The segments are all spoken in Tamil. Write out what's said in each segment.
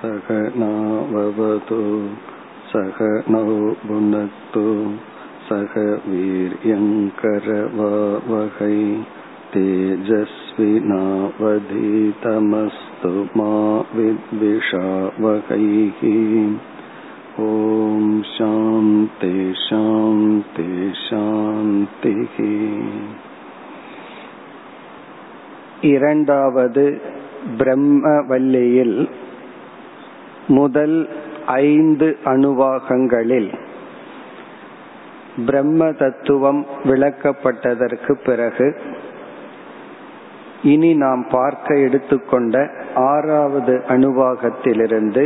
सहनाववतु सहनौ भुनक्तु सह वीर्यङ्करवावहै तेजस्विनावधीतमस्तु मा विद्विषावहैः ॐ शान्ति शान्ति शान्तिः இரண்டாவது பிரம்மவல்லியில் முதல் ஐந்து அணுவாகங்களில் பிரம்ம தத்துவம் விளக்கப்பட்டதற்கு பிறகு இனி நாம் பார்க்க எடுத்துக்கொண்ட ஆறாவது அணுவாகத்திலிருந்து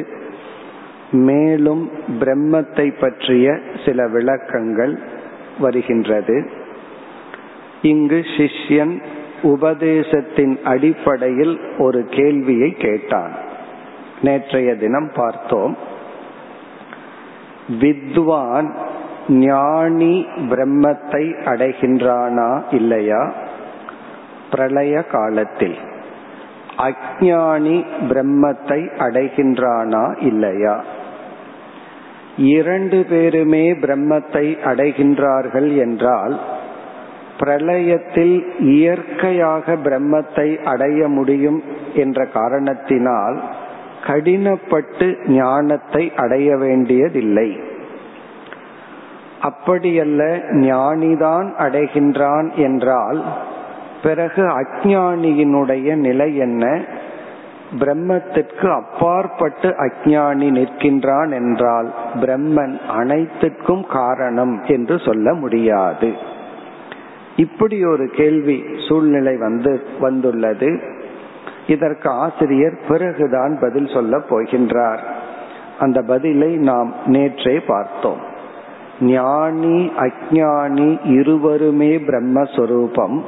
மேலும் பிரம்மத்தை பற்றிய சில விளக்கங்கள் வருகின்றது. இங்கு சிஷ்யன் உபதேசத்தின் அடிப்படையில் ஒரு கேள்வியை கேட்டான். நேற்றைய தினம் பார்த்தோம். வித்வான் ஞானி பிரம்மத்தை அடைகின்றானா இல்லையா? பிரளய காலத்தில். அஜானி பிரம்மத்தை அடைகின்றானா இல்லையா? இரண்டு பேருமே பிரம்மத்தை அடைகின்றார்கள் என்றால் பிரளயத்தில் இயற்கையாக பிரம்மத்தை அடைய முடியும் என்ற காரணத்தினால் கடினப்பட்டு ஞானத்தை அடைய வேண்டியதில்லை. அப்படியல்ல ஞானிதான் அடைகின்றான் என்றால் பிறகு அஜானியினுடைய நிலை என்ன? பிரம்மத்திற்கு அப்பாற்பட்டு அஜானி நிற்கின்றான் என்றால் பிரம்மன் அனைத்துக்கும் காரணம் என்று சொல்ல முடியாது. இப்படி ஒரு கேள்வி சூழ்நிலை வந்து வந்துள்ளது. இதற்கு ஆசிரியர் பிறகுதான் பதில் சொல்ல போகின்றார். அந்த பதிலை நாம் நேற்றே பார்த்தோம். ஞானி அஜானி இருவருமே பிரம்மஸ்வரூபம்.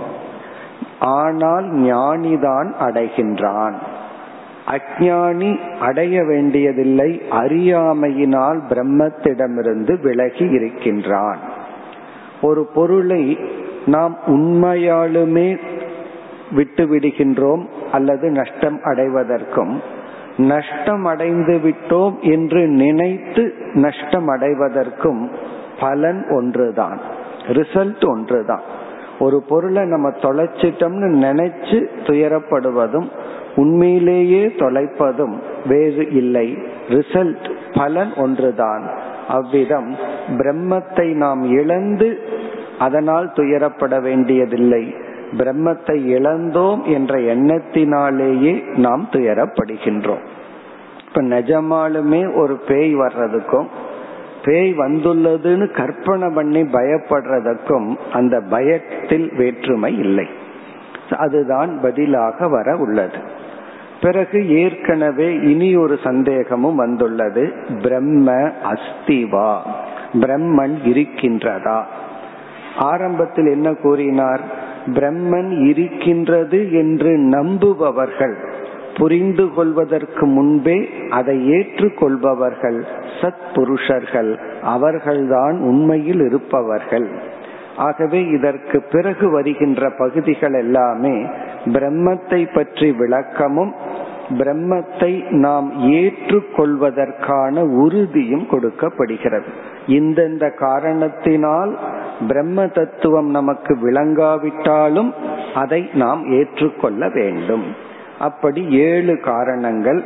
ஆனால் ஞானிதான் அடைகின்றான். அஜானி அடைய வேண்டியதில்லை அறியாமையினால் பிரம்மத்திடமிருந்து விலகி இருக்கின்றான். ஒரு பொருளை நாம் உண்மையாலுமே விட்டு விடுகின்றோம் அல்லது நஷ்டம் அடைவதற்கும். நஷ்டம் அடைந்து விட்டோம் என்று நினைத்து நஷ்டம் அடைவதற்கும் பலன் ஒன்றுதான். ரிசல்ட் ஒன்றுதான். ஒரு பொருளை நம்ம தொலைச்சிட்டோம்னு நினைச்சு துயரப்படுவதும் உண்மையிலேயே தொலைப்பதும் வேறு இல்லை. ரிசல்ட் பலன் ஒன்றுதான். அவ்விதம் பிரம்மத்தை நாம் இழந்து அதனால் துயரப்பட வேண்டியதில்லை. பிரம்மத்தை இழந்தோம் என்ற எண்ணத்தினாலேயே நாம் துயரப்படுகின்றோம். இப்ப நிஜமாலுமே ஒரு பேய் வர்றதுக்கும் பேய் வந்துள்ளதுன்னு கற்பனை பண்ணி பயப்படுறதுக்கும் அந்த பயத்தில் வேற்றுமை இல்லை. அதுதான் பதிலாக வர உள்ளது. பிறகு ஏற்கனவே இனி ஒரு சந்தேகமும் வந்துள்ளது. பிரம்ம அஸ்திவா பிரம்மன் இருக்கின்றதா? ஆரம்பத்தில் என்ன கூறினார்? பிரம்மன் இருக்கின்றது என்று நம்புபவர்கள். புரிந்து கொள்வதற்கு முன்பே அதை ஏற்றுக்கொள்பவர்கள் சத் புருஷர்கள் அவர்கள்தான் உண்மையில் இருப்பவர்கள். ஆகவே இதற்கு பிறகு வருகின்ற பகுதிகள் எல்லாமே பிரம்மத்தை பற்றி விளக்கமும் பிரம்மத்தை நாம் ஏற்றுக்கொள்வதற்கான உறுதியும் கொடுக்கப்படுகிறது. இந்தந்த காரணத்தினால் பிரம்ம தத்துவம் நமக்கு விளங்காவிட்டாலும் அதை நாம் ஏற்றுக்கொள்ள வேண்டும். அப்படி ஏழு காரணங்கள்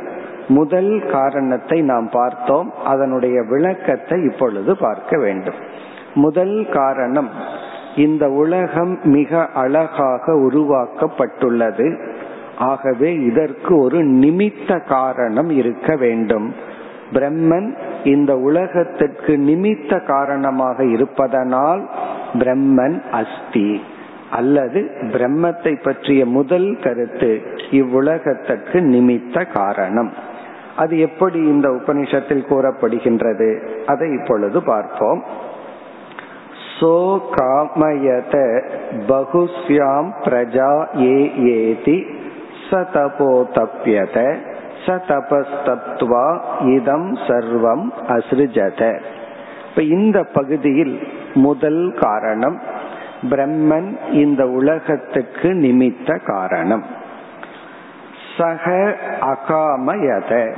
முதல் காரணத்தை நாம் பார்த்தோம் அதனுடைய விளக்கத்தை இப்பொழுது பார்க்க வேண்டும். முதல் காரணம் இந்த உலகம் மிக அழகாக உருவாக்கப்பட்டுள்ளது. ஆகவே இதற்கு ஒரு நிமித்த காரணம் இருக்க வேண்டும். பிரம்மன் இந்த உலகத்திற்கு நிமித்த காரணமாக இருப்பதனால் பிரம்மன் அஸ்தி அல்லது பிரம்மத்தை பற்றிய முதல் கருத்து இவ்வுலகத்திற்கு நிமித்த காரணம். அது எப்படி இந்த உபனிஷத்தில் கூறப்படுகின்றது? அதை இப்பொழுது பார்ப்போம். சோ காமயத பகுஸ்யாம் பிரஜா ஏ ஏதி சதபோதப்யத ச தபஸ்தத்வா இதம் சர்வம் அசிருஜத இப்ப இந்த பகுதியில் முதல் காரணம் பிரம்மன் இந்த உலகத்துக்கு நிமித்த காரணம். சக அகாமயத.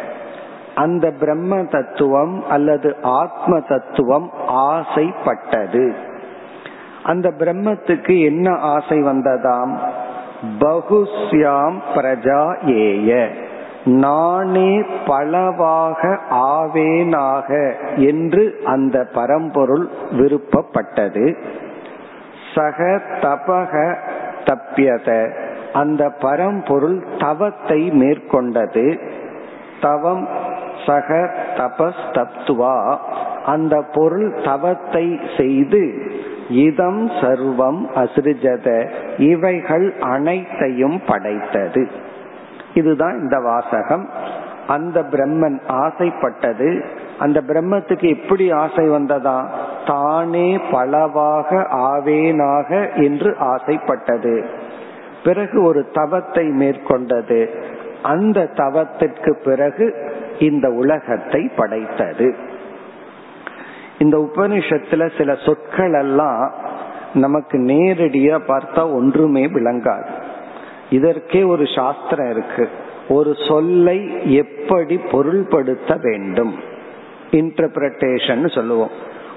அந்த பிரம்ம தத்துவம் அல்லது ஆத்ம தத்துவம் ஆசைப்பட்டது. அந்த பிரம்மத்துக்கு என்ன ஆசை வந்ததாம்? பகுஸ்யாம் பிரஜா ஏய. நானே பலவாக ஆவேனாக என்று அந்த பரம்பொருள் விருப்பப்பட்டது. சக தபக தப்பியத அந்த பரம்பொருள் தவத்தை மேற்கொண்டது. தவம் சக தபஸ் தத்துவா அந்த பொருள் தவத்தை செய்து இதம் சர்வம் அசிருஜத. இவைகள் அனைத்தையும் படைத்தது. இதுதான் இந்த வாசகம். அந்த பிரம்மன் ஆசைப்பட்டது. அந்த பிரம்மத்துக்கு எப்படி ஆசை வந்ததா? தானே பலவாக ஆவேனாக என்று ஆசைப்பட்டது. பிறகு ஒரு தவத்தை மேற்கொண்டது. அந்த தவத்திற்கு பிறகு இந்த உலகத்தை படைத்தது. இந்த உபனிஷத்துல சில சொற்கள் எல்லாம் நமக்கு நேரடியா பார்த்தா ஒன்றுமே விளங்காது. இதற்கே ஒரு சாஸ்திரம் இருக்கு. ஒரு சொல்லை எப்படி பொருள்படுத்த வேண்டும்? இன்டர்பிரேஷன் சொல்லுவோம்.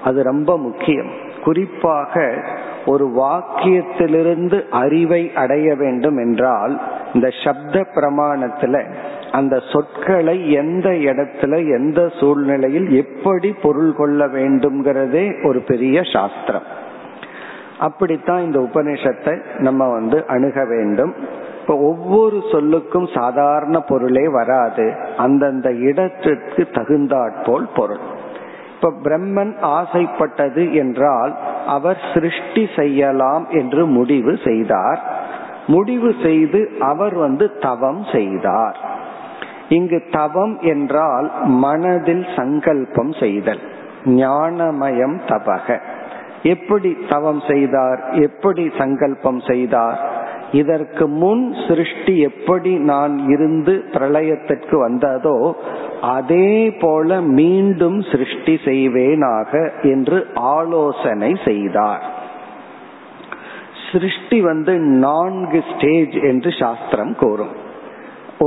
அது ரொம்ப முக்கியம். குறிப்பாக ஒரு வாக்கியத்திலிருந்து அறிவை அடைய வேண்டும் என்றால் இந்த சப்த பிரமாணத்துல அந்த சொற்களை எந்த இடத்துல எந்த சூழ்நிலையில் எப்படி பொருள் கொள்ள வேண்டும்ங்கிறதே ஒரு பெரிய சாஸ்திரம். அப்படித்தான் இந்த உபநிஷத்தை நம்ம வந்து அணுக வேண்டும். இப்ப ஒவ்வொரு சொல்லுக்கும் சாதாரண பொருளே வராது. அந்தந்த இடத்திற்கு தகுந்தாற்போல் பொருள். இப்ப பிரம்மன் ஆசைப்பட்டது என்றால் அவர் சிருஷ்டி செய்யலாம் என்று முடிவு செய்தார். முடிவு செய்து அவர் வந்து தவம் செய்தார். இங்கு தவம் என்றால் மனதில் சங்கல்பம் செய்தல் ஞானமயம் தபக. எப்படி தவம் செய்தார்? எப்படி சங்கல்பம் செய்தார்? இதற்கு முன் சிருஷ்டி எப்படி நான் இருந்து பிரளயத்திற்கு வந்ததோ அதே போல மீண்டும் சிருஷ்டி செய்வேனாக என்று ஆலோசனை செய்தார். சிருஷ்டி வந்து நான்கு ஸ்டேஜ் என்று சாஸ்திரம் கூறும்.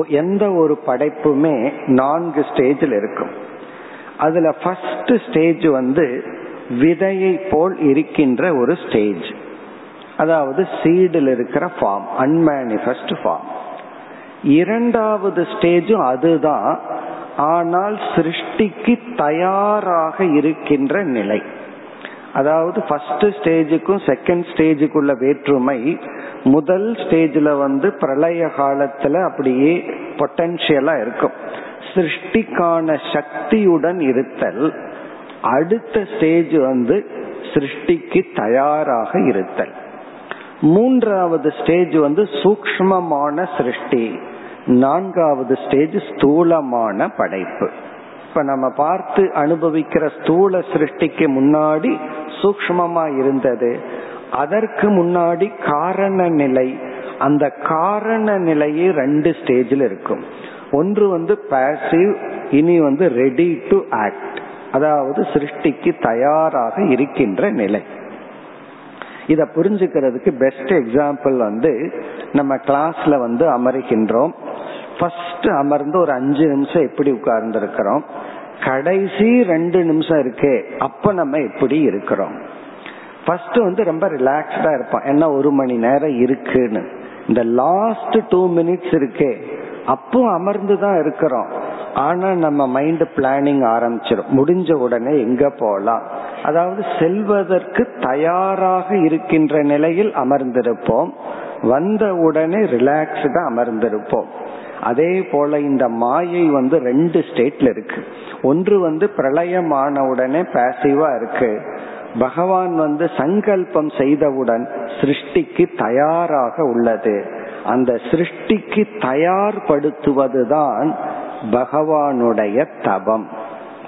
எந்த ஒரு படைப்புமே நான்கு ஸ்டேஜில் இருக்கும். அதுல ஃபர்ஸ்ட் ஸ்டேஜ் வந்து விதையை போல் இருக்கின்ற ஒரு ஸ்டேஜ் அதாவது சீடில் இருக்கிற ஃபார்ம் அன்மேனிஃபெஸ்ட் ஃபார்ம் இரண்டாவது ஸ்டேஜும் அதுதான். ஆனால் சிருஷ்டிக்கு தயாராக இருக்கின்ற நிலை. அதாவது ஃபர்ஸ்ட் ஸ்டேஜுக்கும் செகண்ட் ஸ்டேஜுக்குள்ள வேற்றுமை முதல் ஸ்டேஜில் வந்து பிரளய காலத்துல அப்படியே பொட்டன்சியலா இருக்கும். சிருஷ்டிக்கான சக்தியுடன் இருத்தல் அடுத்த ஸ்டேஜ் வந்து சிருஷ்டிக்கு தயாராக இருத்தல். மூன்றாவது ஸ்டேஜ் வந்து சூக்மமான சிருஷ்டி. நான்காவது ஸ்டேஜ் ஸ்தூலமான படைப்பு. இப்ப நம்ம பார்த்து அனுபவிக்கிற ஸ்தூல சிருஷ்டிக்கு முன்னாடி சூக்மமா இருந்தது. அதற்கு முன்னாடி காரண நிலை. அந்த காரண நிலையே ரெண்டு ஸ்டேஜில் இருக்கும். ஒன்று வந்து பேசிவ் இனி வந்து ரெடி டு ஆக்ட் அதாவது சிருஷ்டிக்கு தயாராக இருக்கின்ற நிலை. இத புரிஞ்சுக்கிறதுக்கு பெஸ்ட் எக்ஸாம்பிள் வந்து நம்ம கிளாஸ்ல வந்து அமர்கின்றோம். ஃபர்ஸ்ட் அமர்ந்து ஒரு அஞ்சு நிமிஷம் எப்படி உட்கார்ந்து இருக்கிறோம் கடைசி ரெண்டு நிமிஷம் இருக்கே அப்ப நம்ம எப்படி இருக்கிறோம்? ஃபர்ஸ்ட் வந்து ரொம்ப ரிலாக்ஸ்டா இருப்பான் என்ன ஒரு மணி நேரம் இருக்குன்னு. இந்த லாஸ்ட் டூ மினிட்ஸ் இருக்கே அப்போ அமர்ந்து தான் இருக்கிறோம். ஆனா நம்ம மைண்ட் பிளானிங் ஆரம்பிச்சிடும் முடிஞ்ச உடனே எங்க போலாம்? அதாவது செல்வதற்கு தயாராக இருக்கின்ற நிலையில் அமர்ந்திருப்போம். வந்த உடனே ரிலாக்ஸ்டா அமர்ந்திருப்போம். அதே போல இந்த மாயை வந்து ரெண்டு ஸ்டேட்ல இருக்கு. ஒன்று வந்து பிரளயமான உடனே பேசிவா இருக்கு. பகவான் வந்து சங்கல்பம் செய்தவுடன் சிருஷ்டிக்கு தயாராக உள்ளது. அந்த சிருஷ்டிக்கு தயார்படுத்துவதுதான் பகவானுடைய தபம்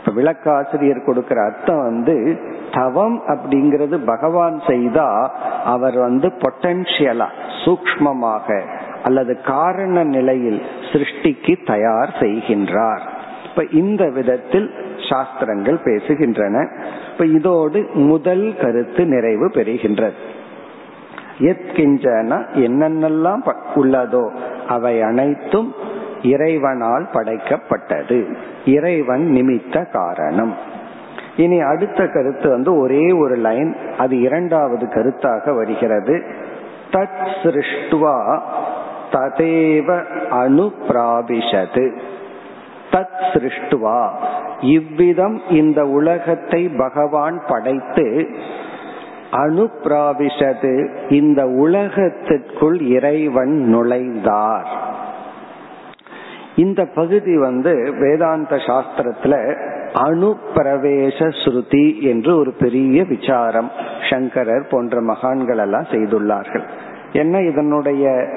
இப்ப விளக்காசிரியர் கொடுக்கிற அர்த்தம் வந்து தவம் அப்படிங்கிறது பகவான் செய்தா அவர் வந்து பொட்டன்சியலா சூக்மமாக அல்லது காரண நிலையில் சிருஷ்டிக்கு தயார் செய்கின்றார். இப்ப இந்த விதத்தில் சாஸ்திரங்கள் பேசுகின்றன. இப்ப இதோடு முதல் கருத்து நிறைவு பெறுகின்றது. எத்கிஞ்சன என்னென்னலாம் உள்ளதோ அவை அனைத்தும் இறைவனால் படைக்கப்பட்டது. இறைவன் நிமித்த காரணம். இனி அடுத்த கருத்து வந்து ஒரே ஒரு லைன் அது இரண்டாவது கருத்தாக வருகிறது. தத் சிருஷ்டுவா ததேவ அனுப்பிராபிஷது தத் சிருஷ்டுவா இவ்விதம் இந்த உலகத்தை பகவான் படைத்து அனுப்பிராபிஷது இந்த உலகத்திற்குள் இறைவன் நுழைந்தார். இந்த பகுதி வந்து வேதாந்த சாஸ்திரத்துல அணுப்பிரவேச ஸ்ருதி என்று ஒரு பெரிய விசாரம் சங்கரர் போன்ற மகான்கள் எல்லாம் செய்துள்ளார்கள். என்ன இதனுடைய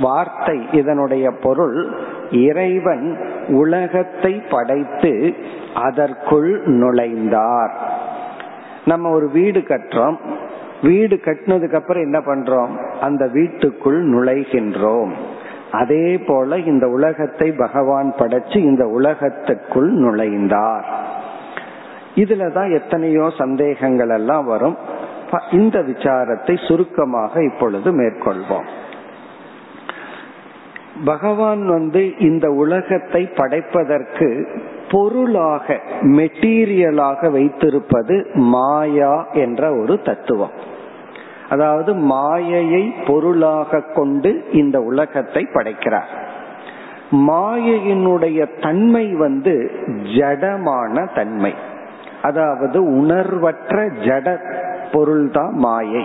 வார்த்தை இதனுடைய பொருள்? இறைவன் உலகத்தை படைத்து அதற்குள் நுழைந்தார். நம்ம ஒரு வீடு கட்டுறோம். வீடு கட்டினதுக்கு அப்புறம் என்ன பண்றோம்? அந்த வீட்டுக்குள் நுழைகின்றோம். அதே போல இந்த உலகத்தை பகவான் படைச்சு இந்த உலகத்துக்குள் நுழைந்தார். இதுலதான் எத்தனையோ சந்தேகங்கள் எல்லாம் வரும். இந்த விசாரத்தை சுருக்கமாக இப்பொழுது மேற்கொள்வோம். பகவான் வந்து இந்த உலகத்தை படைப்பதற்கு பொருளாக மெட்டீரியலாக வைத்திருப்பது மாயா என்ற ஒரு தத்துவம். அதாவது மாயையை பொருளாக கொண்டு இந்த உலகத்தை படைக்கிறார். மாயையினுடைய தன்மை வந்து ஜடமான தன்மை. அதாவது உணர்வற்ற ஜட பொருள்தான் மாயை.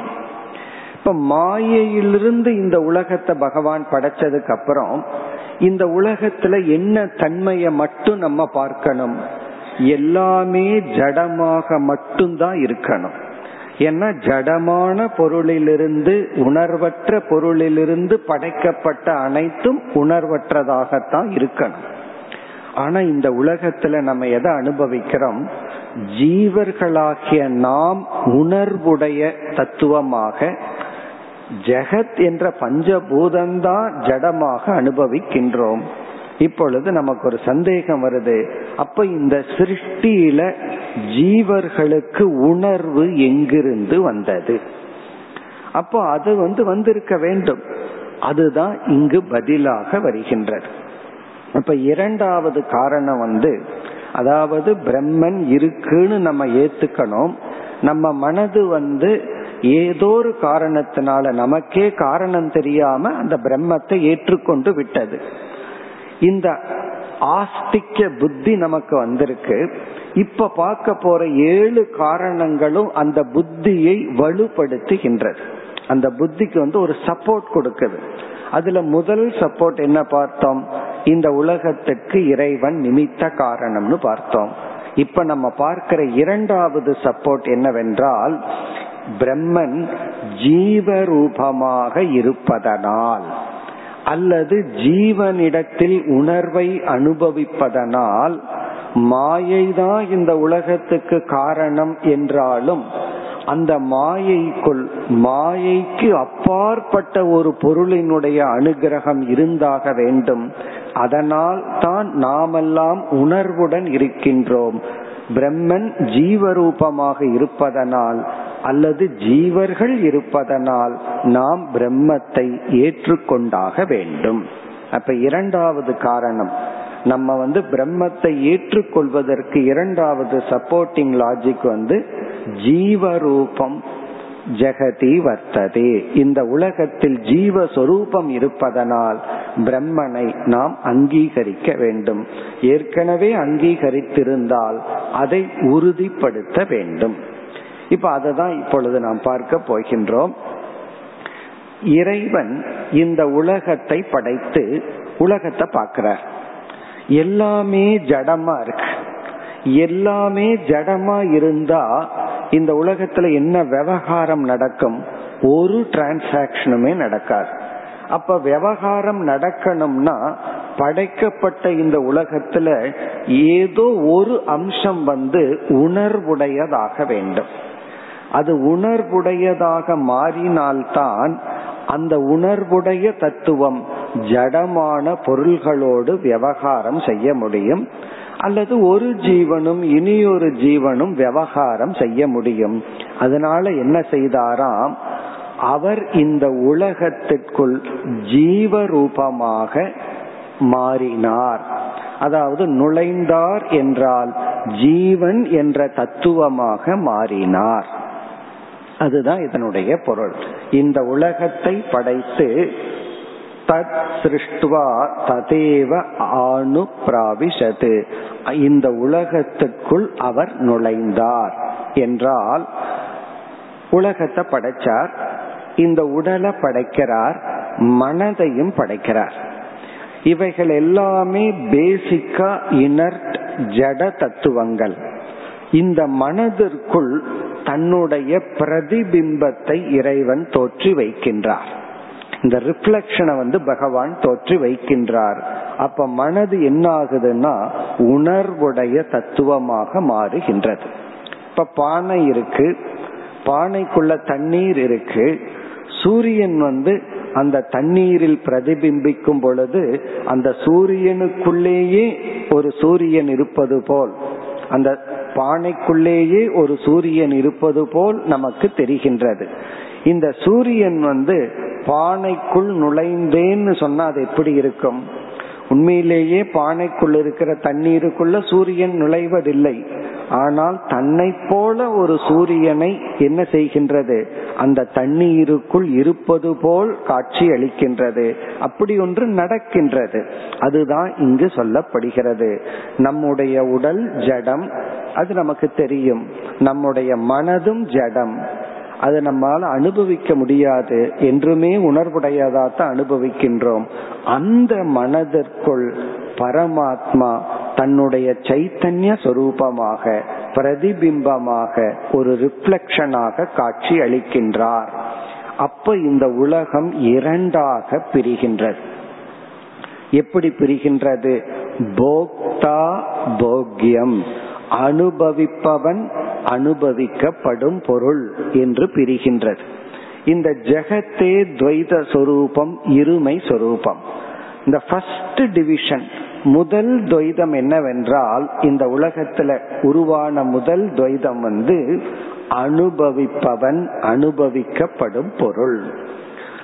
இப்ப மாயையிலிருந்து இந்த உலகத்தை பகவான் படைச்சதுக்கு அப்புறம் இந்த உலகத்துல என்ன தன்மையை மட்டும் நம்ம பார்க்கணும்? எல்லாமே ஜடமாக மட்டும்தான் இருக்கணும். ஏன்னா ஜடமான பொருளிலிருந்து உணர்வற்ற பொருளிலிருந்து படைக்கப்பட்ட அனைத்தும் உணர்வற்றதாகத்தான் இருக்கணும். ஆனா இந்த உலகத்துல நம்ம எதை அனுபவிக்கிறோம்? ஜீவர்களாகிய நாம் உணர்வுடைய தத்துவமாக ஜெகத் என்ற பஞ்சபூதம்தான் ஜடமாக அனுபவிக்கின்றோம். இப்பொழுது நமக்கு ஒரு சந்தேகம் வருது. அப்ப இந்த சிருஷ்டியில ஜீவர்களுக்கு உணர்வு எங்கிருந்து வந்தது? அப்போ அது வந்து வந்திருக்க வேண்டும். அதுதான் இங்கு பதிலாக வருகின்றது. அப்ப இரண்டாவது காரணம் வந்து அதாவது பிரம்மன் இருக்குன்னு நம்ம ஏத்துக்கணும். நம்ம மனது வந்து ஏதோ ஒரு காரணத்தினால நமக்கே காரணம் தெரியாம அந்த பிரம்மத்தை ஏற்றுக்கொண்டு விட்டது. இந்த ஆஸ்திக்க புத்தி நமக்கு வந்திருக்கு. இப்ப பார்க்க போற ஏழு காரணங்களும் அந்த புத்தியை வலுப்படுத்துகின்றது. அந்த புத்திக்கு வந்து ஒரு சப்போர்ட் கொடுக்குது. அதுல முதல் சப்போர்ட் என்ன பார்த்தோம்? இந்த உலகத்துக்கு இறைவன் நிமித்த காரணம்னு பார்த்தோம். இப்ப நம்ம பார்க்கிற இரண்டாவது சப்போர்ட் என்னவென்றால் பிரம்மன் ஜீவரூபமாக இருப்பதனால். அல்லது ஜீவனிடத்தில் உணர்வை அனுபவிப்பதனால் மாயைதான் இந்த உலகத்துக்கு காரணம் என்றாலும் அந்த மாயைக்குள் மாயைக்கு அப்பாற்பட்ட ஒரு பொருளினுடைய அனுகிரகம் இருந்தாக வேண்டும். அதனால் தான் நாமெல்லாம் உணர்வுடன் இருக்கின்றோம். பிரம்மன் ஜீவரூபமாக இருப்பதனால் அல்லது ஜீவர்கள் இருப்பதனால் நாம் பிரம்மத்தை ஏற்றுக்கொண்டாக வேண்டும். அப்ப இரண்டாவது காரணம் நம்ம வந்து பிரம்மத்தை ஏற்றுக்கொள்வதற்கு இரண்டாவது சப்போர்ட்டிங் லாஜிக் வந்து ஜீவரூபம் ஜெகதி வர்த்ததே. இந்த உலகத்தில் ஜீவஸ்வரூபம் இருப்பதனால் பிரம்மனை நாம் அங்கீகரிக்க வேண்டும். ஏற்கனவே அங்கீகரித்திருந்தால் அதை உறுதிப்படுத்த வேண்டும். இப்ப அதை தான் இப்பொழுது நாம் பார்க்க போகின்றோம். இறைவன் இந்த உலகத்தை படைத்து உலகத்தை பார்க்கிறார். எல்லாமே ஜடமா இருக்கு. எல்லாமே ஜடமா இருந்தா இந்த உலகத்துல என்ன விவகாரம் நடக்கும்? ஒரு டிரான்சாக்சனுமே நடக்காது. அப்ப விவகாரம் நடக்கணும்னா படைக்கப்பட்ட இந்த உலகத்துல ஏதோ ஒரு அம்சம் வந்து உணர்வுடையதாக வேண்டும். அது உணர்வுடையதாக மாறினால்தான் அந்த உணர்வுடைய தத்துவம் ஜடமான பொருள்களோடு விவகாரம் செய்ய முடியும். அல்லது ஒரு ஜீவனும் இனியொரு ஜீவனும் விவகாரம் செய்ய முடியும். அதனால என்ன செய்தாராம்? அவர் இந்த உலகத்திற்குள் ஜீவரூபமாக மாறினார். அதாவது நுழைந்தார் என்றால் ஜீவன் என்ற தத்துவமாக மாறினார். அதுதான் இதனுடைய பொருள். இந்த உலகத்தை படைத்து தத் சிருஷ்டுவா ததேவ ஆணு பிராவிஷது இந்த உலகத்துக்குள் அவர் நுழைந்தார் என்றால் உலகத்தை படைச்சார் இந்த உடலை படைக்கிறார் மனதையும் படைக்கிறார். இவைகள் எல்லாமே பேசிக்கா இனர்ட் ஜட தத்துவங்கள். இந்த மனதிற்குள் தன்னுடைய பிரதிபிம்பத்தை இறைவன் தோற்றி வைக்கின்றார். இந்த ரிஃப்ளக்ஷனை வந்து பகவான் தோற்றி வைக்கின்றார். அப்ப மனது என்ன ஆகுதுன்னா உணர்வுடைய தத்துவமாக மாறுகின்றது. இப்ப பானை இருக்கு. பானைக்குள்ள தண்ணீர் இருக்கு. சூரியன் வந்து அந்த தண்ணீரில் பிரதிபிம்பிக்கும் பொழுது அந்த சூரியனுக்குள்ளேயே ஒரு சூரியன் இருப்பது போல் அந்த பானைக்குள்ளேயே ஒரு சூரியன் இருப்பது போல் நமக்கு தெரிகின்றது. இந்த சூரியன் வந்து பானைக்குள் நுழைந்தேன்னு சொன்னா அது எப்படி இருக்கும்? உண்மையிலேயே பானைக்குள் இருக்கிற தண்ணீருக்குள்ள சூரியன் நுழைவதில்லை. ஆனால் தன்னை போல ஒரு சூரியனை என்ன செய்கின்றது? அந்த தண்ணீருக்குள் இருப்பது போல் காட்சி அளிக்கின்றது. அப்படி ஒன்று நடக்கின்றது. அதுதான் இங்கு சொல்லப்படுகிறது. நம்முடைய உடல் ஜடம் அது நமக்கு தெரியும். நம்முடைய மனதும் ஜடம். அது நம்மால் அனுபவிக்க முடியாது. என்றுமே உணர்வுடையதாத்தான் அனுபவிக்கின்றோம். அந்த மனதிற்குள் பரமாத்மா தன்னுடைய சைத்தன்ய சொரூபமாக பிரதிபிம்பமாக ஒரு ரிஃப்ளெக்ஷனாக காட்சி அளிக்கின்றார். அப்ப இந்த உலகம் இரண்டாக பிரிகின்றது. எப்படி பிரிகின்றது? போக்தா போக்யம். அனுபவிப்பவன் அனுபவிக்கப்படும் பொருள் என்று பிரிகின்றது. இந்த ஜெகத்தே துவைத சொரூபம் இருமை சொரூபம். இந்த ஃபர்ஸ்ட் டிவிஷன் முதல் துவைதம் என்னவென்றால் இந்த உலகத்துல உருவான முதல் துவைதம் வந்து அனுபவிப்பவன் அனுபவிக்கப்படும் பொருள்.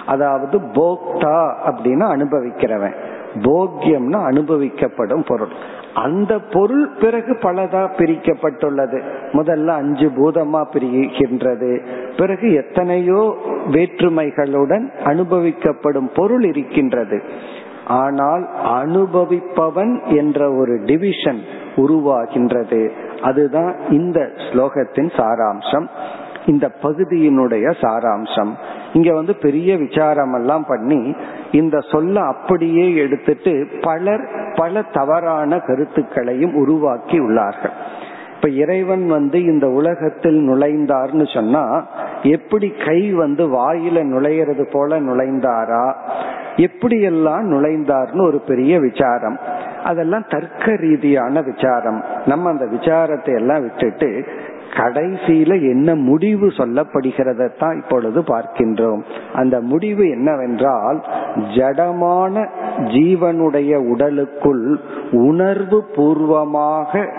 அதாவது போக்தா அப்படின்னா அனுபவிக்கிறவன். போக்கியம்னா அனுபவிக்கப்படும் பொருள். அந்த பொருள் பிறகு பலதா பிரிக்கப்பட்டுள்ளது. முதல்ல அஞ்சு பூதமா பிரிகின்றது. பிறகு எத்தனையோ வேற்றுமைகளுடன் அனுபவிக்கப்படும் பொருள் இருக்கின்றது. ஆனால் அனுபவிப்பவன் என்ற ஒரு டிவிஷன் உருவாகின்றது. அதுதான் இந்த ஸ்லோகத்தின் சாராம்சம். இந்த பகுதியினுடைய சாராம்சம். இங்க வந்து பெரிய விசாரம் எல்லாம் பண்ணி இந்த சொல்ல அப்படியே எடுத்துட்டு பலர் பல தவறான கருத்துக்களையும் உருவாக்கி உள்ளார்கள் இப்ப இறைவன் வந்து இந்த உலகத்தில் நுழைந்தார்னு சொன்னா எப்படி கை வந்து வாயில நுழையிறது போல நுழைந்தாரா? எப்படியெல்லாம் நுழைந்தார்னு ஒரு பெரிய விசாரம். அதெல்லாம் தர்க்க ரீதியான விசாரம். நம்ம அந்த விசாரத்தை எல்லாம் விட்டுட்டு கடைசியில என்ன முடிவு சொல்லப்படுகிறத தான் இப்பொழுது பார்க்கின்றோம். அந்த முடிவு என்னவென்றால் ஜடமான ஜீவனுடைய உடலுக்குள் உணர்வு பூர்வமாக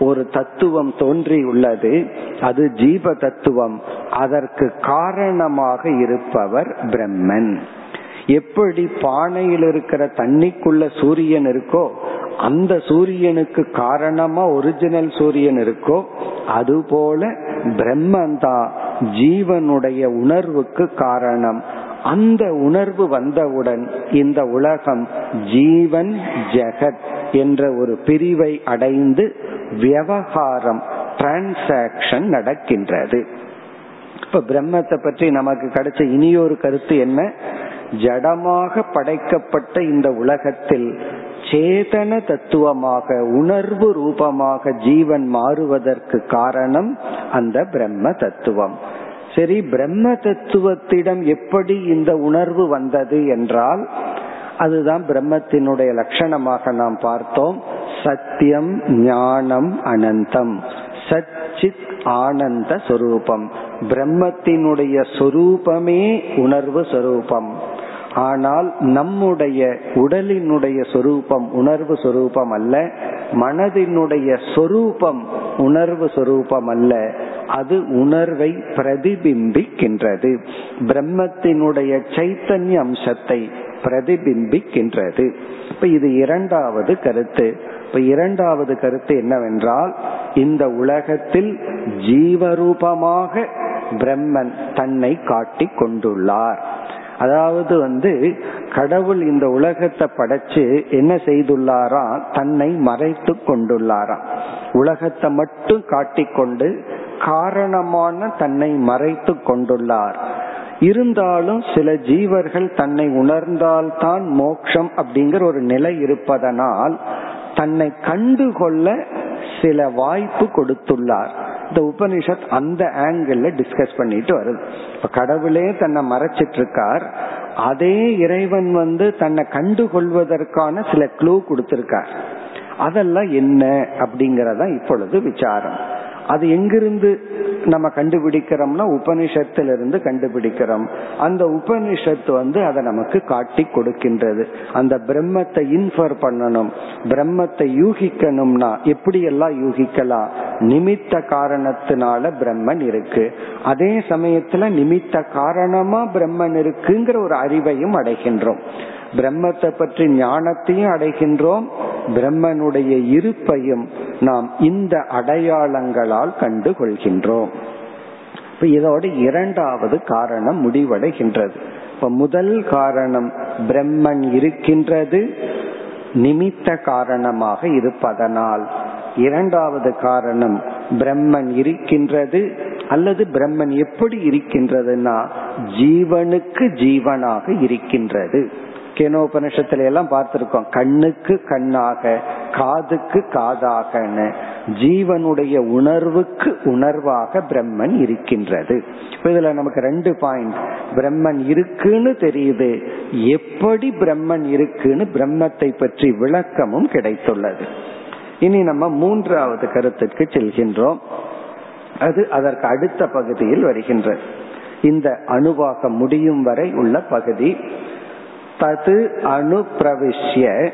ஒரு தத்துவம் தோன்றி உள்ளது அது ஜீவ தத்துவம் அதற்கு காரணமாக இருப்பவர் பிரம்மன். எப்படி பானையில் இருக்கிற தண்ணிக்குள்ள சூரியன் இருக்கோ அந்த சூரியனுக்கு காரணமா ஒரிஜினல் சூரியன் இருக்கோ அதுபோல பிரம்மன் தான் ஜீவனுடைய உணர்வுக்கு காரணம். அந்த உணர்வு வந்தவுடன் இந்த உலகம் ஜீவன் ஜெகத் என்ற ஒரு பிரிவை அடைந்து விவகாரம் டிரான்சாக்சன் நடக்கின்றது. இப்ப பிரம்மத்தை பற்றி நமக்கு கிடைச்ச இனியொரு கருத்து என்ன? ஜடமாக படைக்கப்பட்ட இந்த உலகத்தில் சேதன தத்துவமாக உணர்வு ரூபமாக ஜீவன் மாறுவதற்கு காரணம் அந்த பிரம்ம தத்துவம். சரி பிரம்ம தத்துவத்திடம் எப்படி இந்த உணர்வு வந்தது என்றால் அதுதான் பிரம்மத்தினுடைய லட்சணமாக நாம் பார்த்தோம். சத்தியம் ஞானம் அனந்தம். சச்சித் ஆனந்த சொரூபம். பிரம்மத்தினுடைய சொரூபமே உணர்வு சொரூபம். ஆனால் நம்முடைய உடலினுடைய சொரூபம் உணர்வு சொரூபம் அல்ல மனதினுடைய சொரூபம் உணர்வு சொரூபம் அல்ல. அது உணர்வை பிரதிபிம்பிக்கின்றது. பிரம்மத்தினுடைய சைத்தன்ய அம்சத்தை பிரதிபிம்பிக்கின்றது. இப்ப இது இரண்டாவது கருத்து. இப்ப இரண்டாவது கருத்து என்னவென்றால் இந்த உலகத்தில் ஜீவரூபமாக பிரம்மன் தன்னை காட்டி கொண்டுள்ளார். அதாவது வந்து கடவுள் இந்த உலகத்தை படைச்சு என்ன செய்துள்ளாரா? தன்னை மறைத்து கொண்டுள்ளாரா? உலகத்தை மட்டும் காட்டிக்கொண்டு காரணமான தன்னை மறைத்து கொண்டுள்ளார். இருந்தாலும் சில ஜீவர்கள் தன்னை உணர்ந்தால்தான் மோக்ஷம் அப்படிங்கிற ஒரு நிலை இருப்பதனால் தன்னை கண்டுகொள்ள சில வாய்ப்பு கொடுத்துள்ளார். இந்த உபனிஷத் அந்த ஆங்கிள் டிஸ்கஸ் பண்ணிட்டு வருது. இப்ப கடவுளே தன்னை மறைச்சிட்டு இருக்கார் அதே இறைவன் வந்து தன்னை கண்டுகொள்வதற்கான சில க்ளூ கொடுத்திருக்கார். அதெல்லாம் என்ன அப்படிங்கறத இப்பொழுது விசாரம். அது எங்கிருந்து நம்ம கண்டுபிடிக்கிறோம்னா உபனிஷத்திலிருந்து கண்டுபிடிக்கிறோம். அந்த உபனிஷத்து வந்து அதை நமக்கு காட்டி கொடுக்கின்றது. அந்த பிரம்மத்தை இன்ஃபர் பண்ணணும். பிரம்மத்தை யூகிக்கணும்னா எப்படி எல்லாம் யூகிக்கலாம்? நிமித்த காரணத்தினால பிரம்மன் இருக்கு. அதே சமயத்துல நிமித்த காரணமா பிரம்மன் இருக்குங்கிற ஒரு அறிவையும் அடைகின்றோம். பிரம்மத்தை பற்றி ஞானத்தையும் அடைகின்றோம். பிரம்மனுடைய இருப்பையும் நாம் இந்த அடையாளங்களால் கண்டு கொள்கின்றோம் இப்ப இதோட இரண்டாவது காரணம் முடிவடைகின்றது. இப்ப முதல் காரணம் பிரம்மன் இருக்கின்றது. நிமித்த காரணமாக இருப்பதனால் இரண்டாவது காரணம் பிரம்மன் இருக்கின்றது. அல்லது பிரம்மன் எப்படி இருக்கின்றதுன்னா ஜீவனுக்கு ஜீவனாக இருக்கின்றது. கேனோபனிஷத்துல எல்லாம் பார்த்திருக்கோம். கண்ணுக்கு கண்ணாக காதுக்கு காதாகன்னு ஜீவனுடைய உணர்வுக்கு உணர்வாக பிரம்மன் இருக்கின்றது. இதுல நமக்கு ரெண்டு பாயிண்ட் பிரம்மன் இருக்குன்னு தெரியுது. எப்படி பிரம்மன் இருக்குன்னு பிரம்மத்தை பற்றி விளக்கமும் கிடைத்துள்ளது. இனி நம்ம மூன்றாவது கருத்துக்கு செல்கின்றோம். அது அதற்கு அடுத்த பகுதியில் வருகின்றது. இந்த அணுவாக முடியும் வரை உள்ள பகுதி. தது அனுப்பிரவிஷ்ய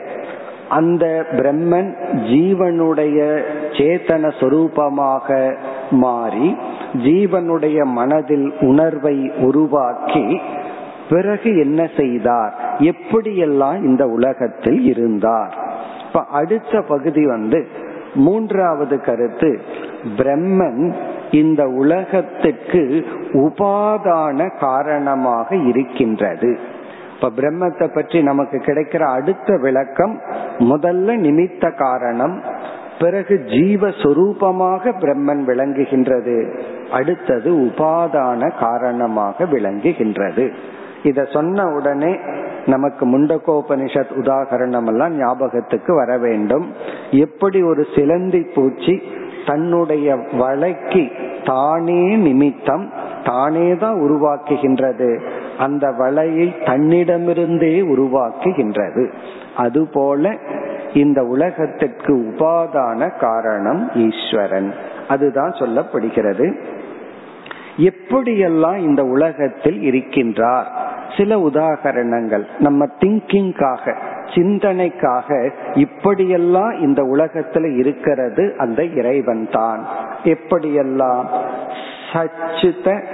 அந்த பிரம்மன் ஜீவனுடைய சேத்தன சொரூபமாக மாறி ஜீவனுடைய மனதில் உணர்வை உருவாக்கி பிறகு என்ன செய்தார்? எப்படியெல்லாம் இந்த உலகத்தில் இருந்தார்? இப்ப அடுத்த பகுதி வந்து மூன்றாவது கருத்து. பிரம்மன் இந்த உலகத்துக்கு உபாதான காரணமாக இருக்கின்றது. இப்ப பிரம்மத்தை பற்றி நமக்கு கிடைக்கிற அடுத்த விளக்கம் முதல்ல நிமித்த காரணம் பிறகு ஜீவஸ்வரூபமாக பிரம்மன் விளங்குகின்றது அடுத்தது உபாதான காரணமாக விளங்குகின்றது. இத சொன்ன உடனே நமக்கு முண்டகோபனிஷத் உதாகரணம் எல்லாம் ஞாபகத்துக்கு வர வேண்டும். எப்படி ஒரு சிலந்தி பூச்சி தன்னுடைய வலைக்கு தானே நிமித்தம் தானே தான் உருவாக்குகின்றது அந்த வலையை தன்னிடமிருந்தே உருவாக்குகின்றது. அதுபோல இந்த உலகத்திற்கு உபாதான காரணம் ஈஸ்வரன். அதுதான் சொல்லப்படுகிறது. எப்படியெல்லாம் இந்த உலகத்தில் இருக்கின்றார்? சில உதாகரணங்கள் நம்ம திங்கிங்காக சிந்தனைக்காக இப்படியெல்லாம் இந்த உலகத்துல இருக்கிறது அந்த இறைவன் தான் எப்படியெல்லாம் சச்சித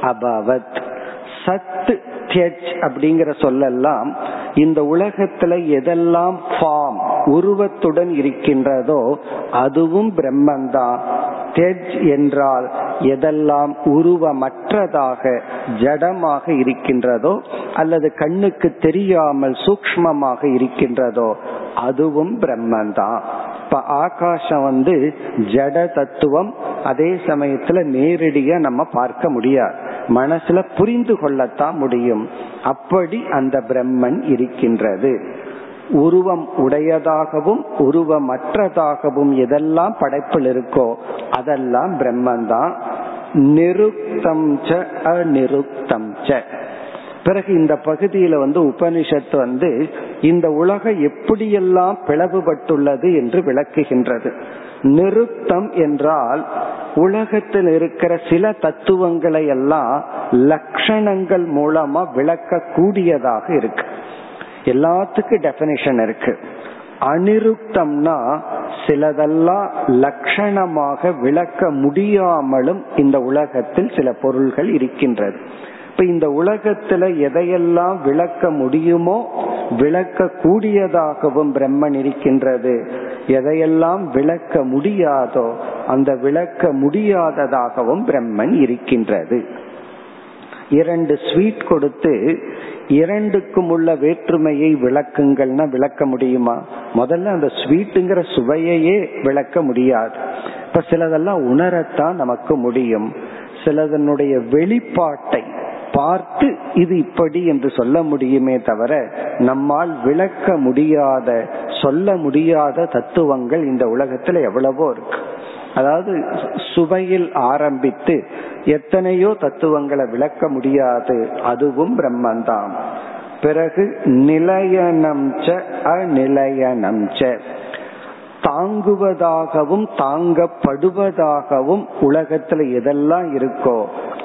அபவத். சத்து தியஜ் அப்படிங்கிற சொல்லெல்லாம் இந்த உலகத்துல எதெல்லாம் ஃபார்ம் உருவத்துடன் இருக்கின்றதோ அதுவும் பிரம்மந்தான். தெஜ் என்றால் எதெல்லாம் உருவமற்றதாக ஜடமாக இருக்கின்றதோ அல்லது கண்ணுக்கு தெரியாமல் சூக்மமாக இருக்கின்றதோ அதுவும் பிரம்மந்தான். இப்ப ஆகாசம் வந்து ஜட தத்துவம் அதே சமயத்துல நேரடியா நம்ம பார்க்க முடியாது. மனசுல புரிந்து கொள்ளத்தான் முடியும். அப்படி அந்த பிரம்மன் இருக்கின்றது. உருவம் உடையதாகவும் உருவமற்றதாகவும் எதெல்லாம் படைப்பில் இருக்கோ அதெல்லாம் பிரம்மன் தான் நிருக்தம் ச அநிருக்தம் ச. பிறகு இந்த பகுதியில வந்து உபனிஷத்து வந்து இந்த உலகம் எப்படியெல்லாம் பிளவுபட்டுள்ளது என்று விளக்குகின்றது. நிறுத்தம் என்றால் உலகத்தில் இருக்கிற சில தத்துவங்களை எல்லாம் லட்சணங்கள் மூலமா விளக்க கூடியதாக இருக்கு. எல்லாத்துக்கும் டெபினிஷன் இருக்கு. அனிருத்தம்னா சிலதெல்லாம் லட்சணமாக விளக்க முடியாமலும் இந்த உலகத்தில் சில பொருள்கள் இருக்கின்றது. இப்ப இந்த உலகத்துல எதையெல்லாம் விளக்க முடியுமோ விளக்க கூடியதாகவும் பிரம்மன் இருக்கின்றது. எதையெல்லாம் விளக்க முடியாதோ அந்த விளக்க முடியாததாகவும் பிரம்மன் இருக்கின்றது. இரண்டு ஸ்வீட் கொடுத்து இரண்டுக்கும் உள்ள வேற்றுமையை விளக்குங்கள்னா விளக்க முடியுமா? முதல்ல அந்த ஸ்வீட்டுங்கிற சுவையையே விளக்க முடியாது. இப்ப சிலதெல்லாம் உணரத்தான் நமக்கு முடியும். சிலதனுடைய வெளிப்பாட்டை பார்த்து இது இப்படி என்று சொல்ல முடியுமே தவிர நம்மால் விளக்க முடியாத சொல்ல முடியாத தத்துவங்கள் இந்த உலகத்துல எவ்வளவோ இருக்கு. அதாவது சுவையில் ஆரம்பித்து எத்தனையோ தத்துவங்களை விளக்க முடியாது அதுவும் பிரம்மந்தான். பிறகு நிலையனம் ச அநிலையனம் ச தாங்குவதாகவும் தாங்கப்படுவதாகவும் உலகத்துல எதெல்லாம் இருக்கோ